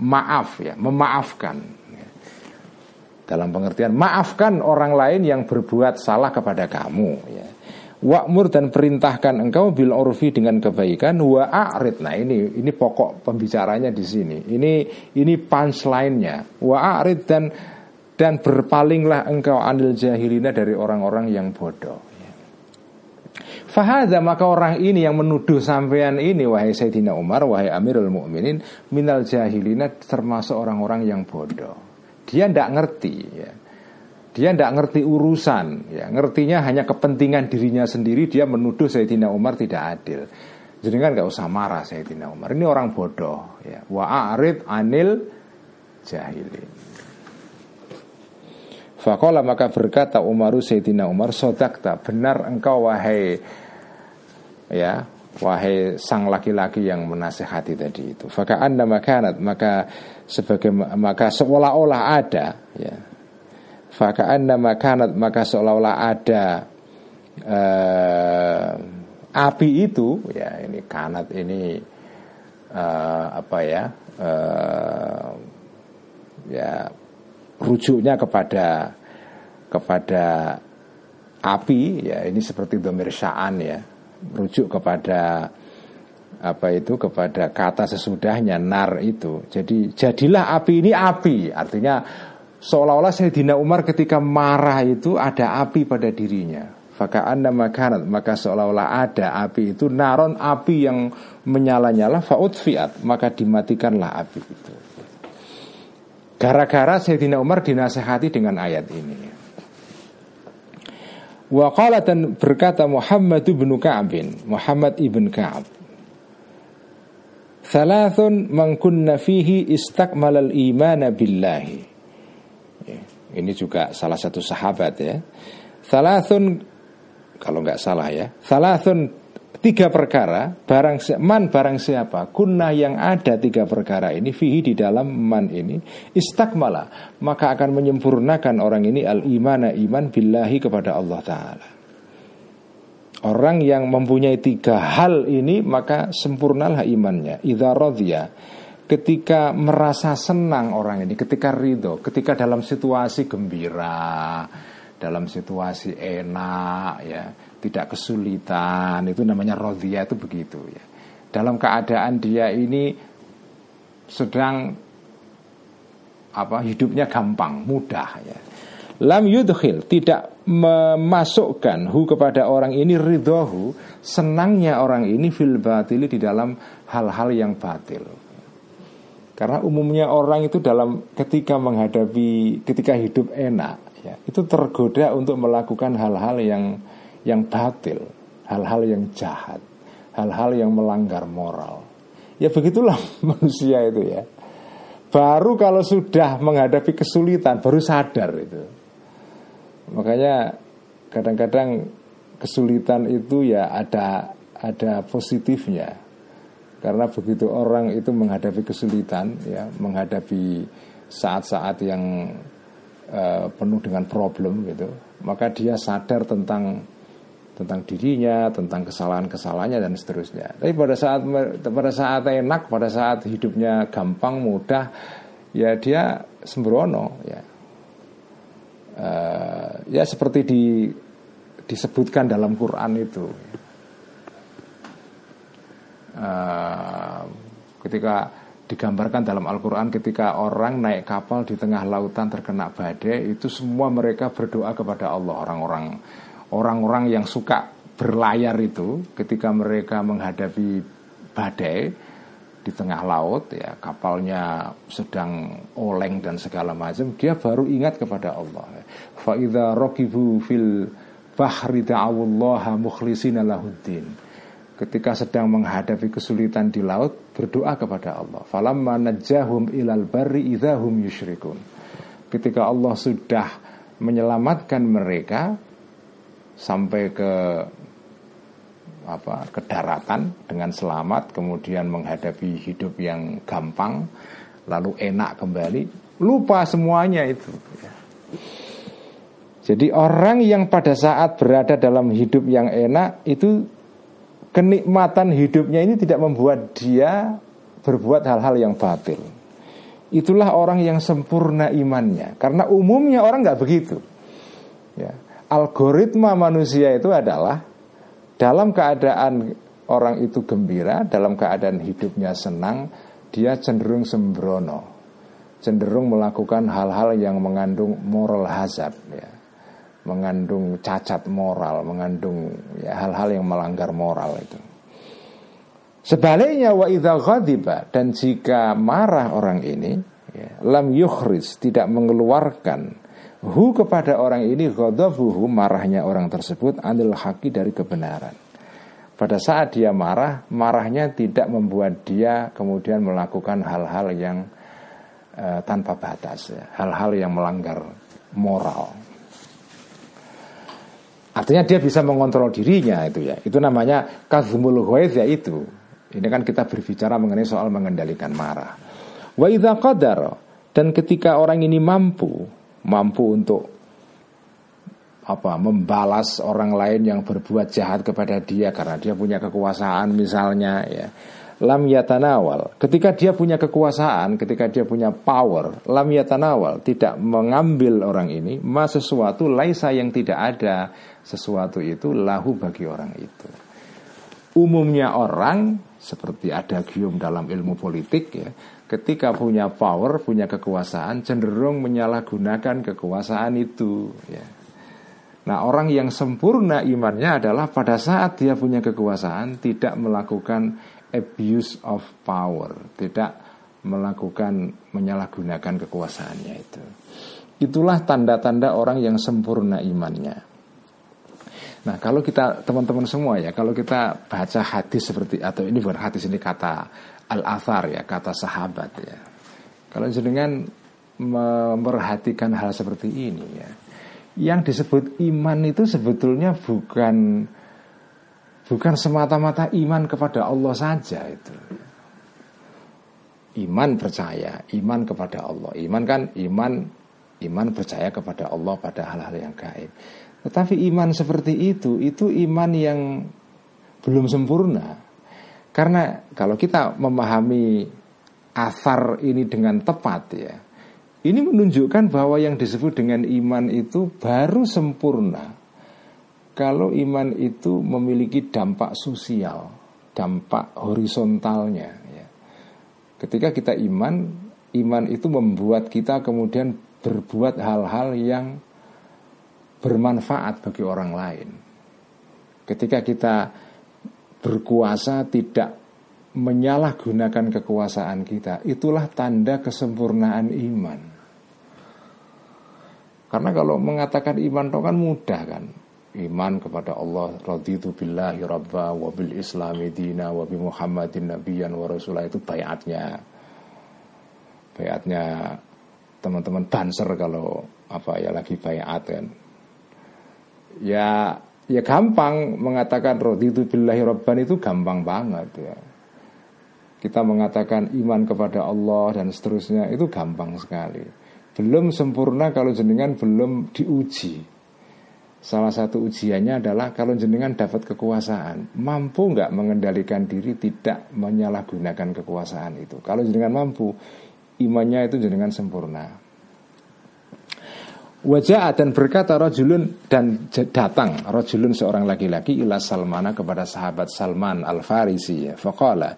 maaf ya, memaafkan. Dalam pengertian maafkan orang lain yang berbuat salah kepada kamu ya. Wa'mur dan perintahkan engkau bil urfi dengan kebaikan wa a'rid. Nah, ini ini pokok pembicaranya di sini. Ini ini punchline-nya. Wa a'rid dan dan berpalinglah engkau anil jahilina dari orang-orang yang bodoh. Fahada maka orang ini yang menuduh sampean ini wahai Sayyidina Umar wahai Amirul Mukminin minal jahilina termasuk orang-orang yang bodoh. Dia tidak ngerti ya. Dia tidak ngerti urusan, ya ngertinya hanya kepentingan dirinya sendiri. Dia menuduh Sayyidina Umar tidak adil. Jadi kan nggak usah marah Sayyidina Umar. Ini orang bodoh. Ya. Wa arid anil jahilin. Fakola maka berkata Umaru Sayyidina Umar Sodakta benar engkau wahai Ya Wahai sang laki-laki yang menasehati tadi itu Faka anda makanat Maka sebagai maka seolah-olah ada ya Faka'anna makanat maka seolah-olah ada uh, api itu ya ini kanat ini uh, apa ya uh, ya rujuknya kepada kepada api ya ini seperti domir ya rujuk kepada apa itu kepada kata sesudahnya nar itu. Jadi jadilah api ini api. Artinya Seolah-olah Sayyidina Umar ketika marah itu ada api pada dirinya. Maka anda makanat Maka seolah-olah ada api itu. Naron api yang menyala-nyala Fa'ud fiat Maka dimatikanlah api itu. Gara-gara Sayyidina Umar dinasehati dengan ayat ini. Wa dan berkata Muhammad ibn Ka'bin Muhammad ibn Ka'ab Thalathun man kunna fihi istakmalal imana billahi ini juga salah satu sahabat ya. Thalathun kalau nggak salah ya. Thalathun tiga perkara barang man barang siapa kunna yang ada tiga perkara ini fihi di dalam man ini istakmala maka akan menyempurnakan orang ini al imana iman billahi kepada Allah taala orang yang mempunyai tiga hal ini maka sempurnalah imannya idza radhiya ketika merasa senang orang ini ketika ridho ketika dalam situasi gembira dalam situasi enak ya tidak kesulitan itu namanya rodhiyah itu begitu ya. Dalam keadaan dia ini sedang apa hidupnya gampang mudah ya. Lam yudhil tidak memasukkan hu kepada orang ini ridhohu senangnya orang ini fil batili di dalam hal-hal yang batil karena umumnya orang itu dalam ketika menghadapi ketika hidup enak ya itu tergoda untuk melakukan hal-hal yang yang batil, hal-hal yang jahat, hal-hal yang melanggar moral. Ya begitulah <laughs> manusia itu ya. Baru kalau sudah menghadapi kesulitan baru sadar itu. Makanya kadang-kadang kesulitan itu ya ada ada positifnya. Karena begitu orang itu menghadapi kesulitan ya, menghadapi saat-saat yang uh, penuh dengan problem gitu, maka dia sadar tentang tentang dirinya, tentang kesalahan-kesalahannya dan seterusnya. Tapi pada saat pada saat enak, pada saat hidupnya gampang, mudah, ya dia sembrono, ya. Uh, ya seperti di, disebutkan dalam Quran itu. Uh, ketika digambarkan dalam Al-Quran ketika orang naik kapal di tengah lautan terkena badai itu semua mereka berdoa kepada Allah. Orang-orang orang-orang yang suka berlayar itu ketika mereka menghadapi badai di tengah laut ya kapalnya sedang oleng dan segala macam dia baru ingat kepada Allah. Fa idza fil bahri ta'awullaha mukhlishina lahuddin ketika sedang menghadapi kesulitan di laut berdoa kepada Allah. Falamma najahum ilal barri idzahum yusyrikun ketika Allah sudah menyelamatkan mereka sampai ke apa ke daratan dengan selamat kemudian menghadapi hidup yang gampang lalu enak kembali lupa semuanya itu. Jadi orang yang pada saat berada dalam hidup yang enak itu kenikmatan hidupnya ini tidak membuat dia berbuat hal-hal yang batil. Itulah orang yang sempurna imannya. Karena umumnya orang nggak begitu. Ya. Algoritma manusia itu adalah dalam keadaan orang itu gembira, dalam keadaan hidupnya senang, dia cenderung sembrono, cenderung melakukan hal-hal yang mengandung moral hazard, ya. Mengandung cacat moral, mengandung ya, hal-hal yang melanggar moral itu. Sebaliknya wa idza dan jika marah orang ini, ya, lam yukhris tidak mengeluarkan Hu kepada orang ini ghadabuhu marahnya orang tersebut anil haki dari kebenaran. Pada saat dia marah, marahnya tidak membuat dia kemudian melakukan hal-hal yang uh, tanpa batas, ya. hal-hal yang melanggar moral. Artinya dia bisa mengontrol dirinya itu ya. Itu namanya kazmul ya itu. Ini kan kita berbicara mengenai soal mengendalikan marah. Wa idza dan ketika orang ini mampu mampu untuk apa membalas orang lain yang berbuat jahat kepada dia karena dia punya kekuasaan misalnya ya lam yatanawal ketika dia punya kekuasaan ketika dia punya power lam yatanawal tidak mengambil orang ini ma sesuatu laisa yang tidak ada sesuatu itu lahu bagi orang itu umumnya orang seperti ada gium dalam ilmu politik ya ketika punya power, punya kekuasaan, cenderung menyalahgunakan kekuasaan itu. Ya. Nah, orang yang sempurna imannya adalah pada saat dia punya kekuasaan tidak melakukan abuse of power, tidak melakukan menyalahgunakan kekuasaannya itu. Itulah tanda-tanda orang yang sempurna imannya. Nah, kalau kita teman-teman semua ya, kalau kita baca hadis seperti atau ini bukan hadis ini kata al-athar ya kata sahabat ya. Kalau jenengan memerhatikan hal seperti ini ya. Yang disebut iman itu sebetulnya bukan bukan semata-mata iman kepada Allah saja itu. Iman percaya, iman kepada Allah. Iman kan iman iman percaya kepada Allah pada hal-hal yang gaib. Tetapi iman seperti itu itu iman yang belum sempurna. Karena kalau kita memahami asar ini dengan tepat ya, ini menunjukkan bahwa yang disebut dengan iman itu baru sempurna kalau iman itu memiliki dampak sosial, dampak horizontalnya. Ya. Ketika kita iman, iman itu membuat kita kemudian berbuat hal-hal yang bermanfaat bagi orang lain. Ketika kita berkuasa tidak menyalahgunakan kekuasaan kita, itulah tanda kesempurnaan iman. Karena kalau mengatakan iman itu kan mudah kan. Iman kepada Allah raditu billahi rabba wa bil islami dina wa bi muhammadin nabiyan wa rasulah itu bayatnya. Bayatnya teman-teman banser kalau apa ya lagi bayat kan. Ya ya gampang mengatakan raditu billahi rabban itu gampang banget ya kita mengatakan iman kepada Allah dan seterusnya itu gampang sekali. Belum sempurna kalau jenengan belum diuji. Salah satu ujiannya adalah kalau jenengan dapat kekuasaan, mampu nggak mengendalikan diri tidak menyalahgunakan kekuasaan itu. Kalau jenengan mampu, imannya itu jenengan sempurna. Wajah dan berkata rojulun dan datang rojulun seorang laki-laki ila Salmana kepada sahabat Salman al Farisi. Fakola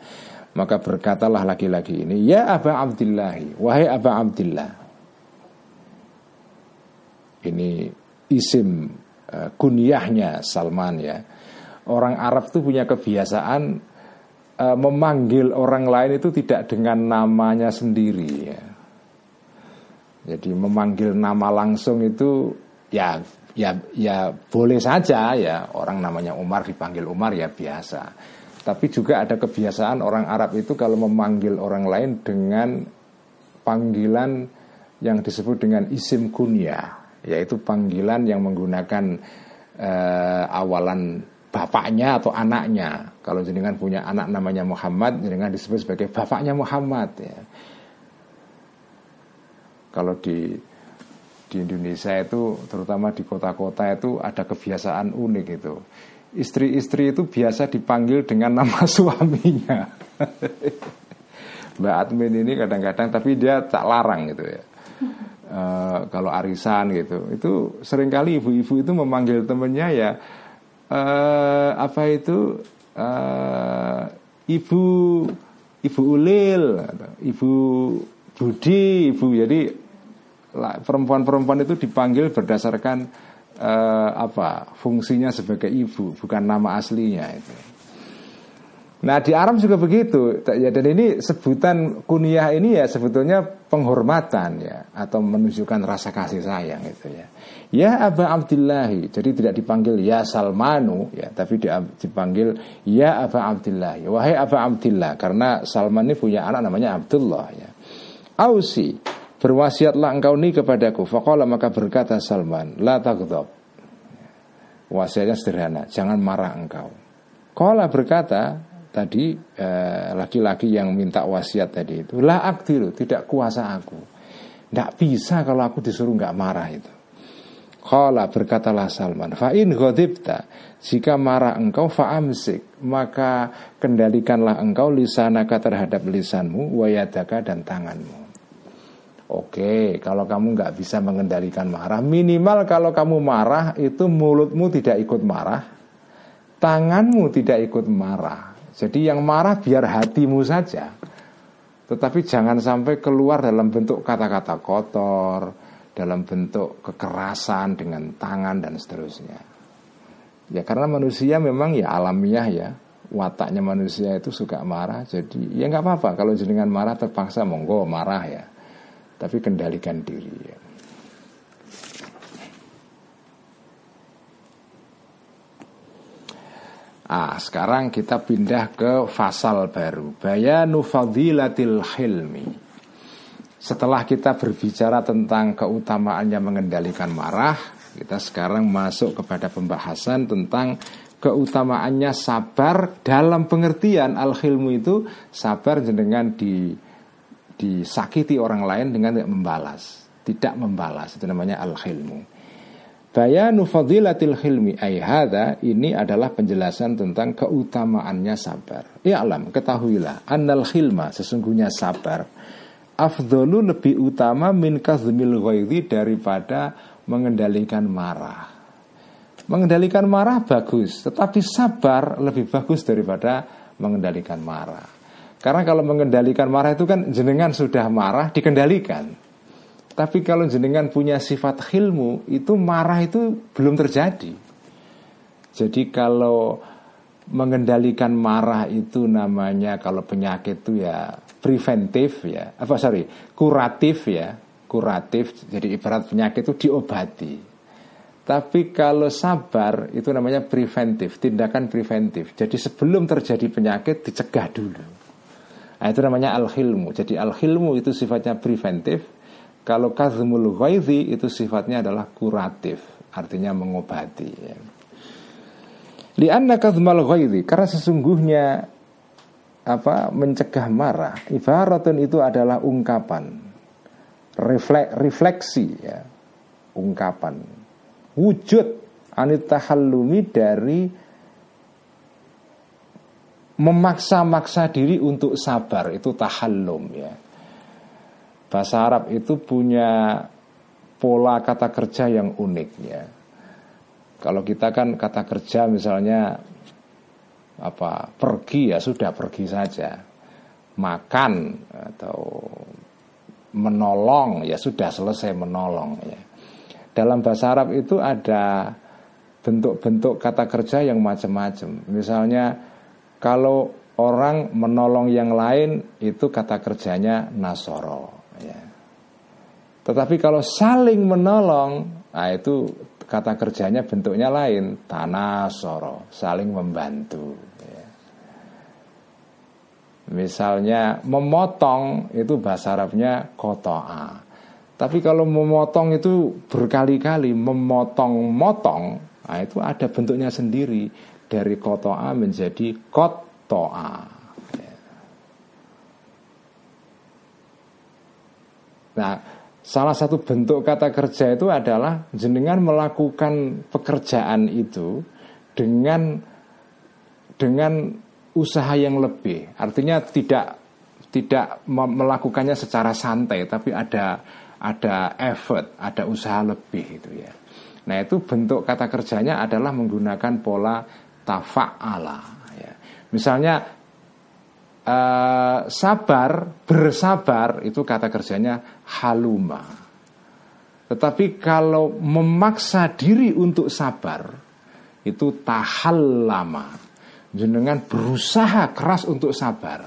maka berkatalah laki-laki ini, Ya Aba Abdillahi, wahai Aba Abdillah. Ini isim kunyahnya Salman ya. Orang Arab itu punya kebiasaan uh, memanggil orang lain itu tidak dengan namanya sendiri ya. Jadi memanggil nama langsung itu ya ya ya boleh saja ya orang namanya Umar dipanggil Umar ya biasa. Tapi juga ada kebiasaan orang Arab itu kalau memanggil orang lain dengan panggilan yang disebut dengan isim kunyah, yaitu panggilan yang menggunakan uh, awalan bapaknya atau anaknya. Kalau jenengan punya anak namanya Muhammad, jenengan disebut sebagai bapaknya Muhammad. Ya. Kalau di di Indonesia itu, terutama di kota-kota itu ada kebiasaan unik itu istri-istri itu biasa dipanggil dengan nama <laughs> suaminya. Mbak Admin ini kadang-kadang tapi dia tak larang gitu ya. Uh, kalau arisan gitu, itu sering kali ibu-ibu itu memanggil temennya ya uh, apa itu uh, ibu ibu Ulil, ibu Budi, ibu jadi perempuan-perempuan itu dipanggil berdasarkan uh, apa fungsinya sebagai ibu bukan nama aslinya itu. Nah di Arab juga begitu. Ya dan ini sebutan kunyah ini ya sebetulnya penghormatan ya atau menunjukkan rasa kasih sayang itu ya. Ya Aba Abdillahi. Jadi tidak dipanggil ya Salmanu ya tapi dipanggil ya Aba Abdillahi. Wahai Aba Abdillah karena Salman ini punya anak namanya Abdullah ya. Ausi Berwasiatlah engkau ini kepadaku. Fakola maka berkata Salman La tagdob Wasiatnya sederhana Jangan marah engkau. Kola berkata Tadi eh, laki-laki eh, yang minta wasiat tadi itu La aktiru Tidak kuasa aku. Tidak bisa kalau aku disuruh nggak marah itu. Kola berkatalah Salman Fa'in godibta Jika marah engkau fa'amsik Maka kendalikanlah engkau lisanaka terhadap lisanmu Wayadaka dan tanganmu. Oke, kalau kamu nggak bisa mengendalikan marah, minimal kalau kamu marah itu mulutmu tidak ikut marah, tanganmu tidak ikut marah. Jadi yang marah biar hatimu saja. Tetapi jangan sampai keluar dalam bentuk kata-kata kotor, dalam bentuk kekerasan dengan tangan dan seterusnya. Ya karena manusia memang ya alamiah ya, wataknya manusia itu suka marah. Jadi ya nggak apa-apa kalau jenengan marah terpaksa monggo marah ya tapi kendalikan diri ya. Ah, sekarang kita pindah ke fasal baru. Bayanu fadilatil hilmi. Setelah kita berbicara tentang keutamaannya mengendalikan marah, kita sekarang masuk kepada pembahasan tentang keutamaannya sabar dalam pengertian al-khilmu itu sabar jenengan di disakiti orang lain dengan tidak membalas, tidak membalas itu namanya al-khilmu. Bayanu fadilatil khilmi ayhada ini adalah penjelasan tentang keutamaannya sabar. Ya alam, ketahuilah annal khilma sesungguhnya sabar afdolu lebih utama min kazmil ghaidhi daripada mengendalikan marah. Mengendalikan marah bagus, tetapi sabar lebih bagus daripada mengendalikan marah. Karena kalau mengendalikan marah itu kan jenengan sudah marah dikendalikan. Tapi kalau jenengan punya sifat khilmu itu marah itu belum terjadi. Jadi kalau mengendalikan marah itu namanya kalau penyakit itu ya preventif ya. Apa sorry kuratif ya. Kuratif jadi ibarat penyakit itu diobati. Tapi kalau sabar itu namanya preventif tindakan preventif. Jadi sebelum terjadi penyakit dicegah dulu. Nah, itu namanya al-hilmu jadi al-hilmu itu sifatnya preventif kalau kazmul ghaidhi itu sifatnya adalah kuratif artinya mengobati ya. Lianna kazmal ghaidhi karena sesungguhnya apa mencegah marah ibaratun itu adalah ungkapan reflek, refleksi ya ungkapan wujud anitahallumi dari memaksa-maksa diri untuk sabar itu tahallum ya bahasa Arab itu punya pola kata kerja yang unik ya. Kalau kita kan kata kerja misalnya apa pergi ya sudah pergi saja. Makan atau menolong ya sudah selesai menolong ya. Dalam bahasa Arab itu ada bentuk-bentuk kata kerja yang macam-macam. Misalnya kalau orang menolong yang lain itu kata kerjanya nasoro ya. Tetapi kalau saling menolong nah itu kata kerjanya bentuknya lain. Tanah soro saling membantu. Misalnya memotong itu bahasa Arabnya kotoa. Tapi kalau memotong itu berkali-kali memotong-motong, nah itu ada bentuknya sendiri. Dari kotoa menjadi kotoa. Nah, salah satu bentuk kata kerja itu adalah jenengan melakukan pekerjaan itu dengan dengan usaha yang lebih. Artinya tidak tidak melakukannya secara santai, tapi ada ada effort, ada usaha lebih itu ya. Nah itu bentuk kata kerjanya adalah menggunakan pola tafa'ala. Ya. Misalnya uh, sabar, bersabar itu kata kerjanya haluma. Tetapi kalau memaksa diri untuk sabar itu tahallama jenengan berusaha keras untuk sabar.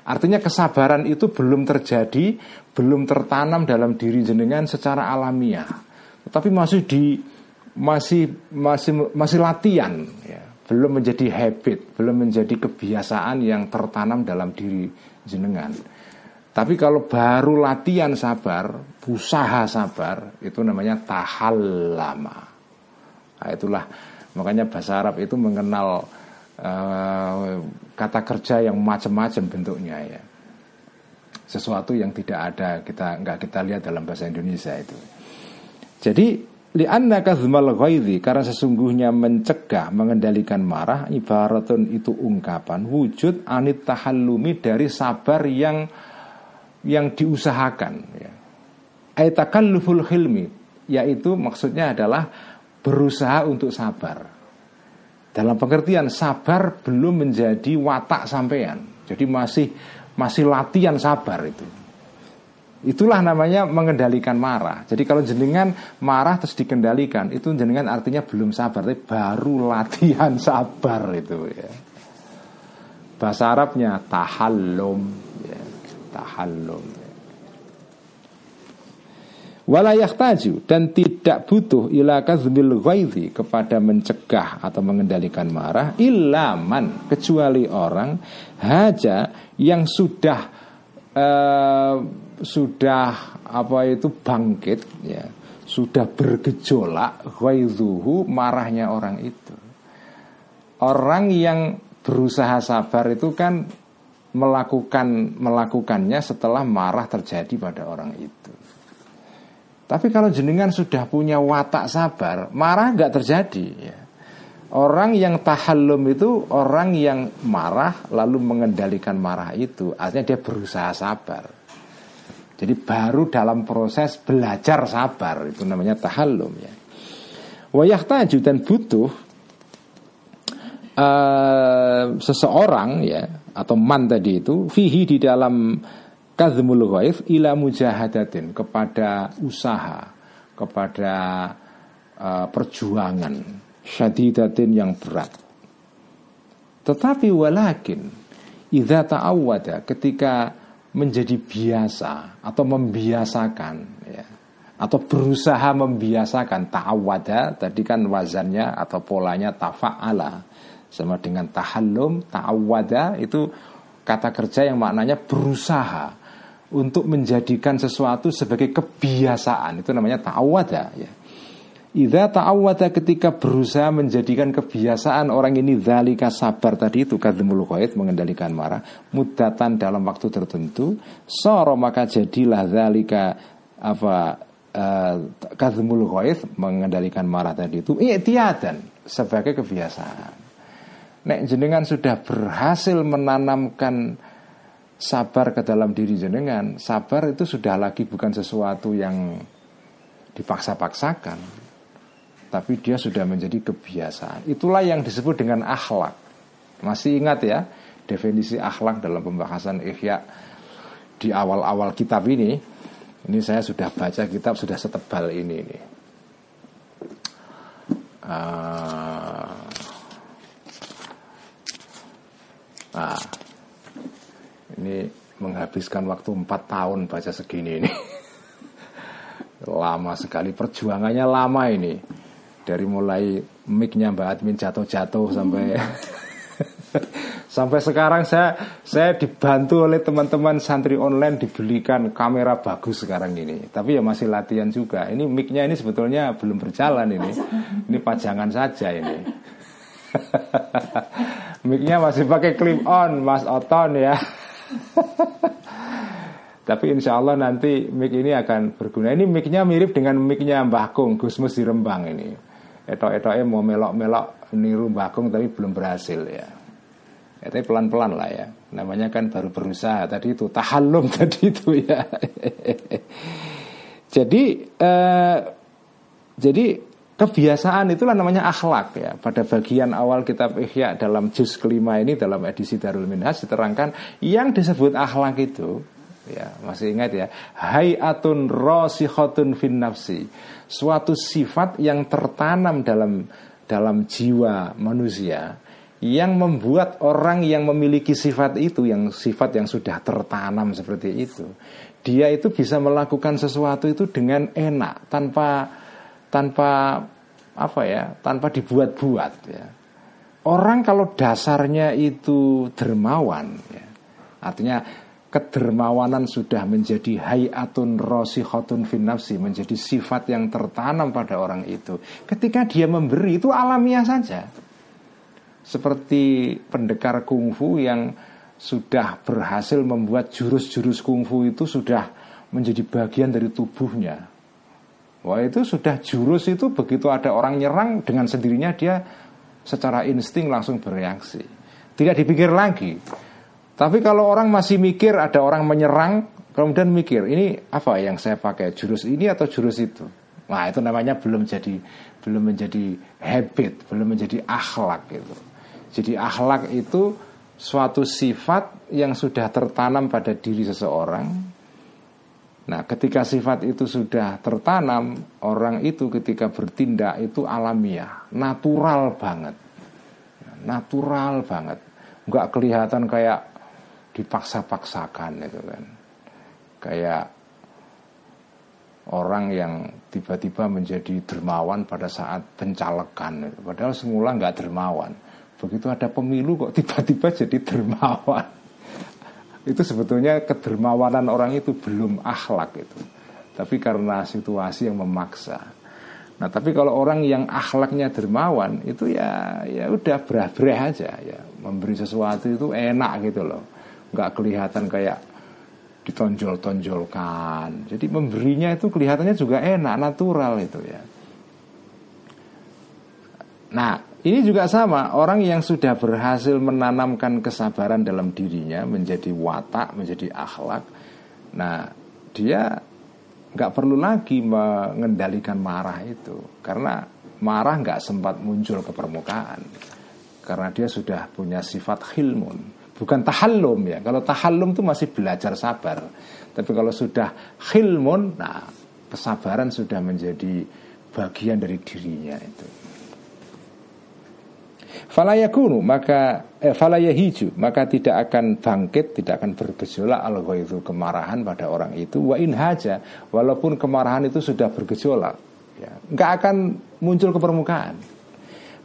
Artinya kesabaran itu belum terjadi, belum tertanam dalam diri jenengan secara alamiah. Tetapi masih di masih masih masih latihan ya. Belum menjadi habit, belum menjadi kebiasaan yang tertanam dalam diri jenengan. Tapi kalau baru latihan sabar, usaha sabar, itu namanya tahal lama. Nah, itulah makanya bahasa Arab itu mengenal uh, kata kerja yang macam-macam bentuknya ya sesuatu yang tidak ada kita nggak kita lihat dalam bahasa Indonesia itu jadi li'anna kazmal ghaidhi karena sesungguhnya mencegah mengendalikan marah ibaratun itu ungkapan wujud anit tahallumi dari sabar yang yang diusahakan ya. Aitakalluful hilmi yaitu maksudnya adalah berusaha untuk sabar dalam pengertian sabar belum menjadi watak sampean. Jadi masih masih latihan sabar itu. Itulah namanya mengendalikan marah. Jadi kalau jenengan marah terus dikendalikan, itu jenengan artinya belum sabar, tapi baru latihan <laughs> sabar itu ya. Bahasa Arabnya tahallum, ya. tahallum walayah taju dan tidak butuh ila kazmil ghaidhi kepada mencegah atau mengendalikan marah ilaman kecuali orang haja yang sudah uh, sudah apa itu bangkit ya sudah bergejolak ghaidhuhu marahnya orang itu orang yang berusaha sabar itu kan melakukan melakukannya setelah marah terjadi pada orang itu. Tapi kalau jenengan sudah punya watak sabar, marah nggak terjadi. Ya. Orang yang tahallum itu orang yang marah lalu mengendalikan marah itu, artinya dia berusaha sabar. Jadi baru dalam proses belajar sabar itu namanya tahallum ya. Wayah taju dan butuh uh, seseorang ya atau man tadi itu fihi di dalam kadzmul ghaif ila mujahadatin kepada usaha, kepada uh, perjuangan syadidatin yang berat. Tetapi walakin idza ta'awwada ketika menjadi biasa atau membiasakan ya atau berusaha membiasakan ta'awwada tadi kan wazannya atau polanya tafa'ala sama dengan tahallum ta'awwada itu kata kerja yang maknanya berusaha untuk menjadikan sesuatu sebagai kebiasaan itu namanya ta'awwada ya. Idza ta'awwada ketika berusaha menjadikan kebiasaan orang ini zalika sabar tadi itu kadzmul ghaid mengendalikan marah mudatan dalam waktu tertentu soro maka jadilah zalika apa uh, kadzmul ghaid mengendalikan marah tadi itu i'tiadan sebagai kebiasaan. Nek jenengan sudah berhasil menanamkan sabar ke dalam diri jenengan, sabar itu sudah lagi bukan sesuatu yang dipaksa-paksakan, tapi dia sudah menjadi kebiasaan. Itulah yang disebut dengan akhlak. Masih ingat ya definisi akhlak dalam pembahasan ihya di awal-awal kitab ini. Ini saya sudah baca kitab sudah setebal ini. ini. Uh, nah, ini menghabiskan waktu 4 tahun baca segini ini. <laughs> lama sekali perjuangannya lama ini. Dari mulai micnya Mbak Admin jatuh-jatuh sampai <laughs> sampai sekarang saya saya dibantu oleh teman-teman santri online dibelikan kamera bagus sekarang ini. Tapi ya masih latihan juga. Ini micnya ini sebetulnya belum berjalan ini. Ini pajangan saja ini. <laughs> micnya masih pakai clip on Mas Oton ya. <laughs> Tapi insya Allah nanti mic ini akan berguna. Ini micnya mirip dengan micnya Mbah Kung, Gusmus di Rembang ini. Etok-etoknya mau melok-melok niru Mbah Kung tapi belum berhasil ya. ya tapi pelan-pelan lah ya. Namanya kan baru berusaha. Tadi itu tahallum <laughs> tadi itu ya. <laughs> jadi eh, jadi Kebiasaan itulah namanya akhlak ya. Pada bagian awal kitab Ihya dalam juz kelima ini dalam edisi Darul Minhaj diterangkan yang disebut akhlak itu ya masih ingat ya hayatun rosikhatun fin nafsi suatu sifat yang tertanam dalam dalam jiwa manusia yang membuat orang yang memiliki sifat itu yang sifat yang sudah tertanam seperti itu dia itu bisa melakukan sesuatu itu dengan enak tanpa tanpa apa ya tanpa dibuat-buat ya. Orang kalau dasarnya itu dermawan ya artinya kedermawanan sudah menjadi hayatun rosikhatun finafsi menjadi sifat yang tertanam pada orang itu ketika dia memberi itu alamiah saja seperti pendekar kungfu yang sudah berhasil membuat jurus-jurus kungfu itu sudah menjadi bagian dari tubuhnya Wah itu sudah jurus itu begitu ada orang nyerang dengan sendirinya dia secara insting langsung bereaksi. Tidak dipikir lagi. Tapi kalau orang masih mikir ada orang menyerang, kemudian mikir ini apa yang saya pakai jurus ini atau jurus itu. Nah itu namanya belum jadi belum menjadi habit, belum menjadi akhlak itu. Jadi akhlak itu suatu sifat yang sudah tertanam pada diri seseorang Nah, ketika sifat itu sudah tertanam, orang itu ketika bertindak itu alamiah, natural banget. Natural banget. Enggak kelihatan kayak dipaksa-paksakan itu kan. Kayak orang yang tiba-tiba menjadi dermawan pada saat pencalekan. Padahal semula nggak dermawan. Begitu ada pemilu kok tiba-tiba jadi dermawan itu sebetulnya kedermawanan orang itu belum akhlak itu tapi karena situasi yang memaksa Nah tapi kalau orang yang akhlaknya dermawan itu ya ya udah berah-berah aja ya memberi sesuatu itu enak gitu loh, nggak kelihatan kayak ditonjol-tonjolkan. Jadi memberinya itu kelihatannya juga enak, natural itu ya. Nah ini juga sama orang yang sudah berhasil menanamkan kesabaran dalam dirinya menjadi watak, menjadi akhlak. Nah dia nggak perlu lagi mengendalikan marah itu karena marah nggak sempat muncul ke permukaan karena dia sudah punya sifat hilmun bukan tahallum ya. Kalau tahallum itu masih belajar sabar. Tapi kalau sudah hilmun nah kesabaran sudah menjadi bagian dari dirinya itu. Falayakunu maka eh, falayahiju maka tidak akan bangkit, tidak akan bergejolak al itu kemarahan pada orang itu. Wa in haja walaupun kemarahan itu sudah bergejolak ya, nggak akan muncul ke permukaan.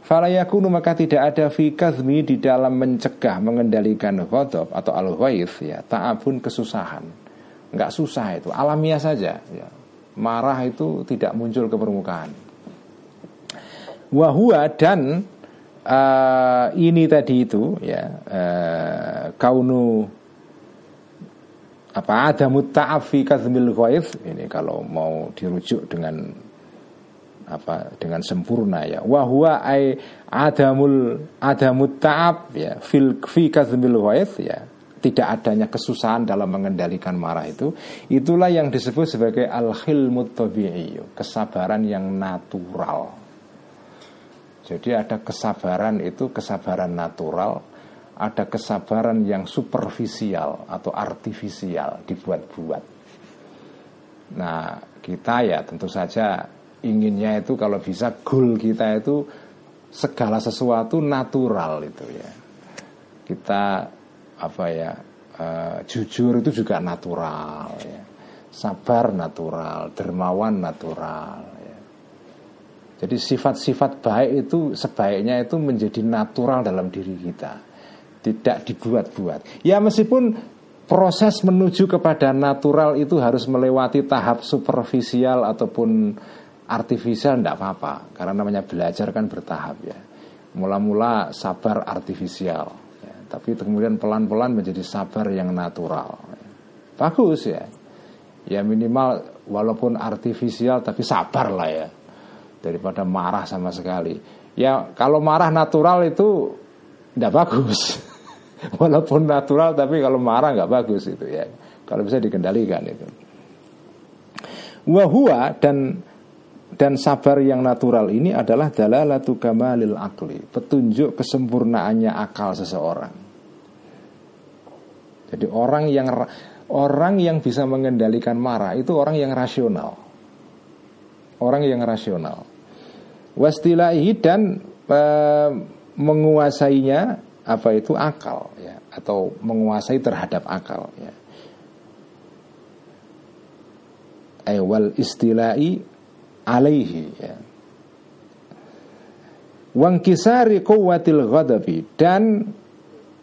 Falayakunu maka tidak ada fi di dalam mencegah mengendalikan ghadab atau al ya ta'abun kesusahan. nggak susah itu, alamiah saja ya. Marah itu tidak muncul ke permukaan. Wahua dan uh, ini tadi itu ya uh, kaunu apa ada muta'afi kazmil ini kalau mau dirujuk dengan apa dengan sempurna ya. Wahwa ai adamul adamut ta'ab ya. Fil fi kazmil ya. Tidak adanya kesusahan dalam mengendalikan marah itu. Itulah yang disebut sebagai al khilmut tabi'i kesabaran yang natural. Jadi ada kesabaran itu kesabaran natural, ada kesabaran yang superficial atau artifisial dibuat-buat. Nah, kita ya tentu saja inginnya itu kalau bisa goal kita itu segala sesuatu natural itu ya. Kita apa ya uh, jujur itu juga natural ya. Sabar natural, dermawan natural jadi sifat-sifat baik itu sebaiknya itu menjadi natural dalam diri kita. Tidak dibuat-buat. Ya meskipun proses menuju kepada natural itu harus melewati tahap superficial ataupun artifisial tidak apa-apa. Karena namanya belajar kan bertahap ya. Mula-mula sabar artifisial. Ya. Tapi kemudian pelan-pelan menjadi sabar yang natural. Bagus ya. Ya minimal walaupun artifisial tapi sabar lah ya daripada marah sama sekali. Ya kalau marah natural itu tidak bagus. <laughs> Walaupun natural tapi kalau marah nggak bagus itu ya. Kalau bisa dikendalikan itu. Wahua dan dan sabar yang natural ini adalah dalalatu kamalil akli, petunjuk kesempurnaannya akal seseorang. Jadi orang yang orang yang bisa mengendalikan marah itu orang yang rasional. Orang yang rasional wastilahi dan e, menguasainya apa itu akal ya atau menguasai terhadap akal ya wal istilai alaihi ya wangkisari kuwatil ghadabi dan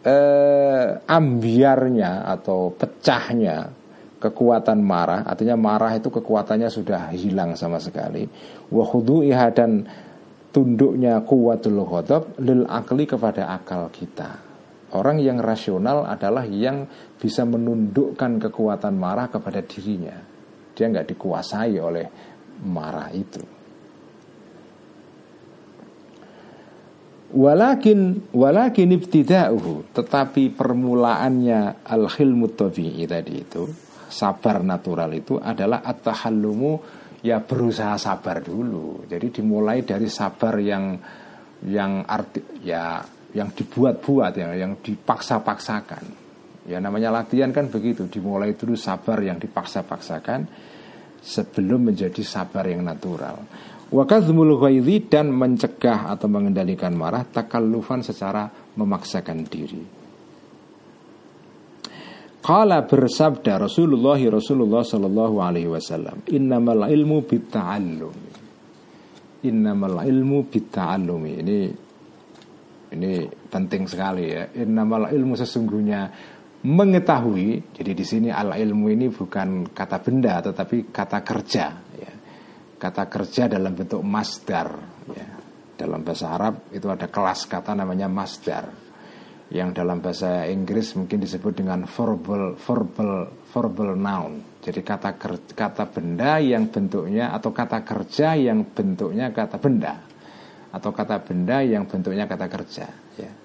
eh, ambiarnya atau pecahnya kekuatan marah artinya marah itu kekuatannya sudah hilang sama sekali wa khudu'iha dan tunduknya kuwatul ghadab lil akli kepada akal kita. Orang yang rasional adalah yang bisa menundukkan kekuatan marah kepada dirinya. Dia nggak dikuasai oleh marah itu. Walakin walakin ibtida'uhu tetapi permulaannya al-khilmut tabi'i tadi itu sabar natural itu adalah at-tahallumu ya berusaha sabar dulu. Jadi dimulai dari sabar yang yang arti ya yang dibuat-buat ya, yang dipaksa-paksakan. Ya namanya latihan kan begitu, dimulai dulu sabar yang dipaksa-paksakan sebelum menjadi sabar yang natural. Wakadzmul ghaidhi dan mencegah atau mengendalikan marah takallufan secara memaksakan diri. Kala bersabda Rasulullah Rasulullah Sallallahu Alaihi Wasallam Innamal ilmu bitta'allum Innamal ilmu bitta'allum Ini Ini penting sekali ya Innamal ilmu sesungguhnya Mengetahui Jadi di sini al ilmu ini bukan kata benda Tetapi kata kerja ya. kata kerja dalam bentuk masdar ya. Dalam bahasa Arab itu ada kelas kata namanya masdar Yang dalam bahasa Inggris mungkin disebut dengan verbal verbal verbal noun Jadi kata kata benda yang bentuknya atau kata kerja yang bentuknya kata benda Atau kata benda yang bentuknya kata kerja ya.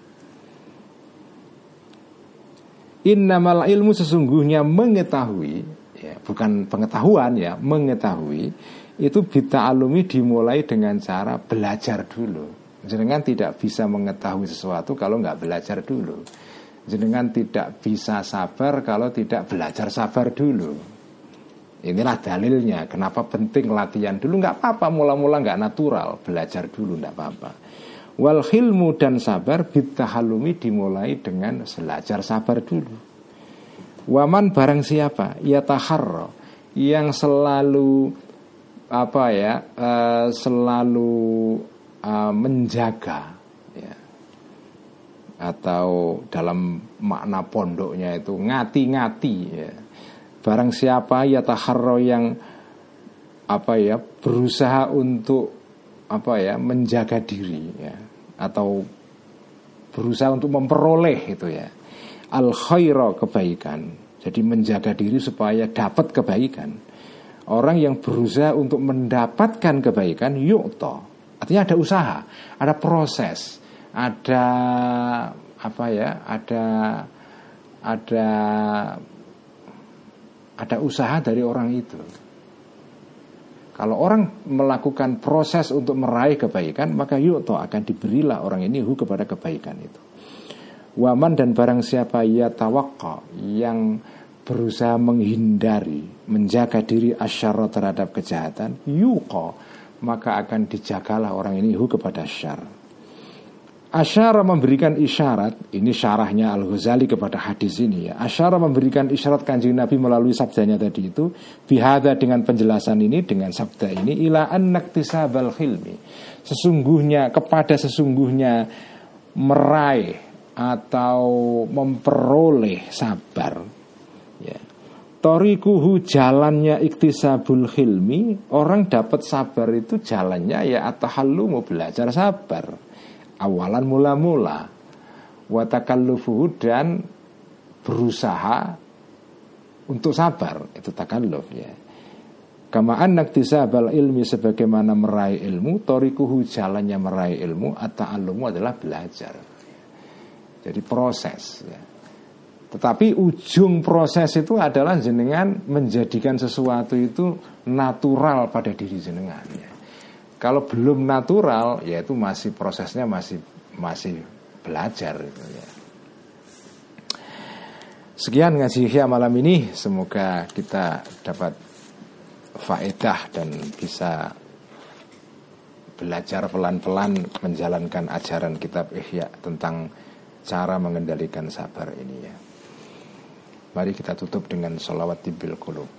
Innamal ilmu sesungguhnya mengetahui ya, Bukan pengetahuan ya Mengetahui itu kita alumi dimulai dengan cara belajar dulu. Jenengan tidak bisa mengetahui sesuatu kalau nggak belajar dulu. Jenengan tidak bisa sabar kalau tidak belajar sabar dulu. Inilah dalilnya. Kenapa penting latihan dulu? Nggak apa-apa. Mula-mula nggak natural. Belajar dulu nggak apa-apa. Wal hilmu dan sabar halumi dimulai dengan belajar sabar dulu. Waman barang siapa? Ya taharro yang selalu apa ya uh, selalu uh, menjaga ya atau dalam makna pondoknya itu ngati-ngati ya barang siapa ya taharro yang apa ya berusaha untuk apa ya menjaga diri ya atau berusaha untuk memperoleh itu ya. Al khaira kebaikan. Jadi menjaga diri supaya dapat kebaikan. Orang yang berusaha untuk mendapatkan kebaikan yukto Artinya ada usaha, ada proses, ada apa ya, ada ada ada usaha dari orang itu. Kalau orang melakukan proses untuk meraih kebaikan, maka yukto akan diberilah orang ini hu kepada kebaikan itu. Waman dan barang siapa ia tawakal yang berusaha menghindari, menjaga diri asyara terhadap kejahatan, yuko, maka akan dijagalah orang ini hu kepada syar. Asyara memberikan isyarat, ini syarahnya Al-Ghazali kepada hadis ini ya. Asyara memberikan isyarat kanjeng Nabi melalui sabdanya tadi itu, bihada dengan penjelasan ini, dengan sabda ini, ila anak tisabal khilmi. Sesungguhnya, kepada sesungguhnya meraih atau memperoleh sabar Torikuhu jalannya iktisabul hilmi Orang dapat sabar itu jalannya ya atahallu mau belajar sabar Awalan mula-mula Watakallufuhu dan berusaha untuk sabar Itu takalluf ya Kama anak tisabal ilmi sebagaimana meraih ilmu Torikuhu jalannya meraih ilmu Ata'allumu adalah belajar Jadi proses ya tetapi ujung proses itu adalah jenengan menjadikan sesuatu itu natural pada diri jenengan. Ya. Kalau belum natural, ya itu masih prosesnya masih masih belajar. Gitu, ya. Sekian ngaji ya malam ini, semoga kita dapat faedah dan bisa belajar pelan-pelan menjalankan ajaran kitab Ihya tentang cara mengendalikan sabar ini ya. Mari kita tutup dengan salawat tibil kulub.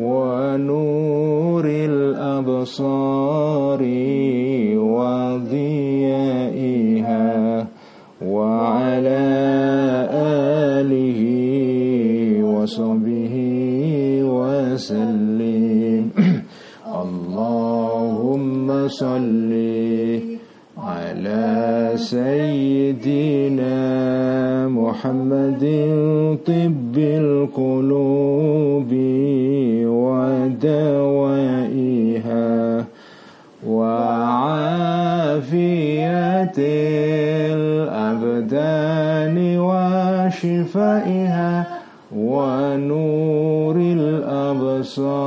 ونور الأبصار وضيائها وعلى آله وصحبه وسلم. <clears throat> اللهم صلِّ على سيدنا محمد طب القلوب. ودوائها وعافية الأبدان وشفائها ونور الأبصار.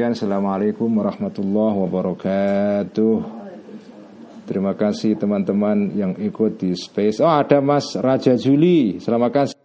Sekian Assalamualaikum warahmatullahi wabarakatuh. Terima kasih teman-teman yang ikut di space. Oh ada Mas Raja Juli. Selamat kasih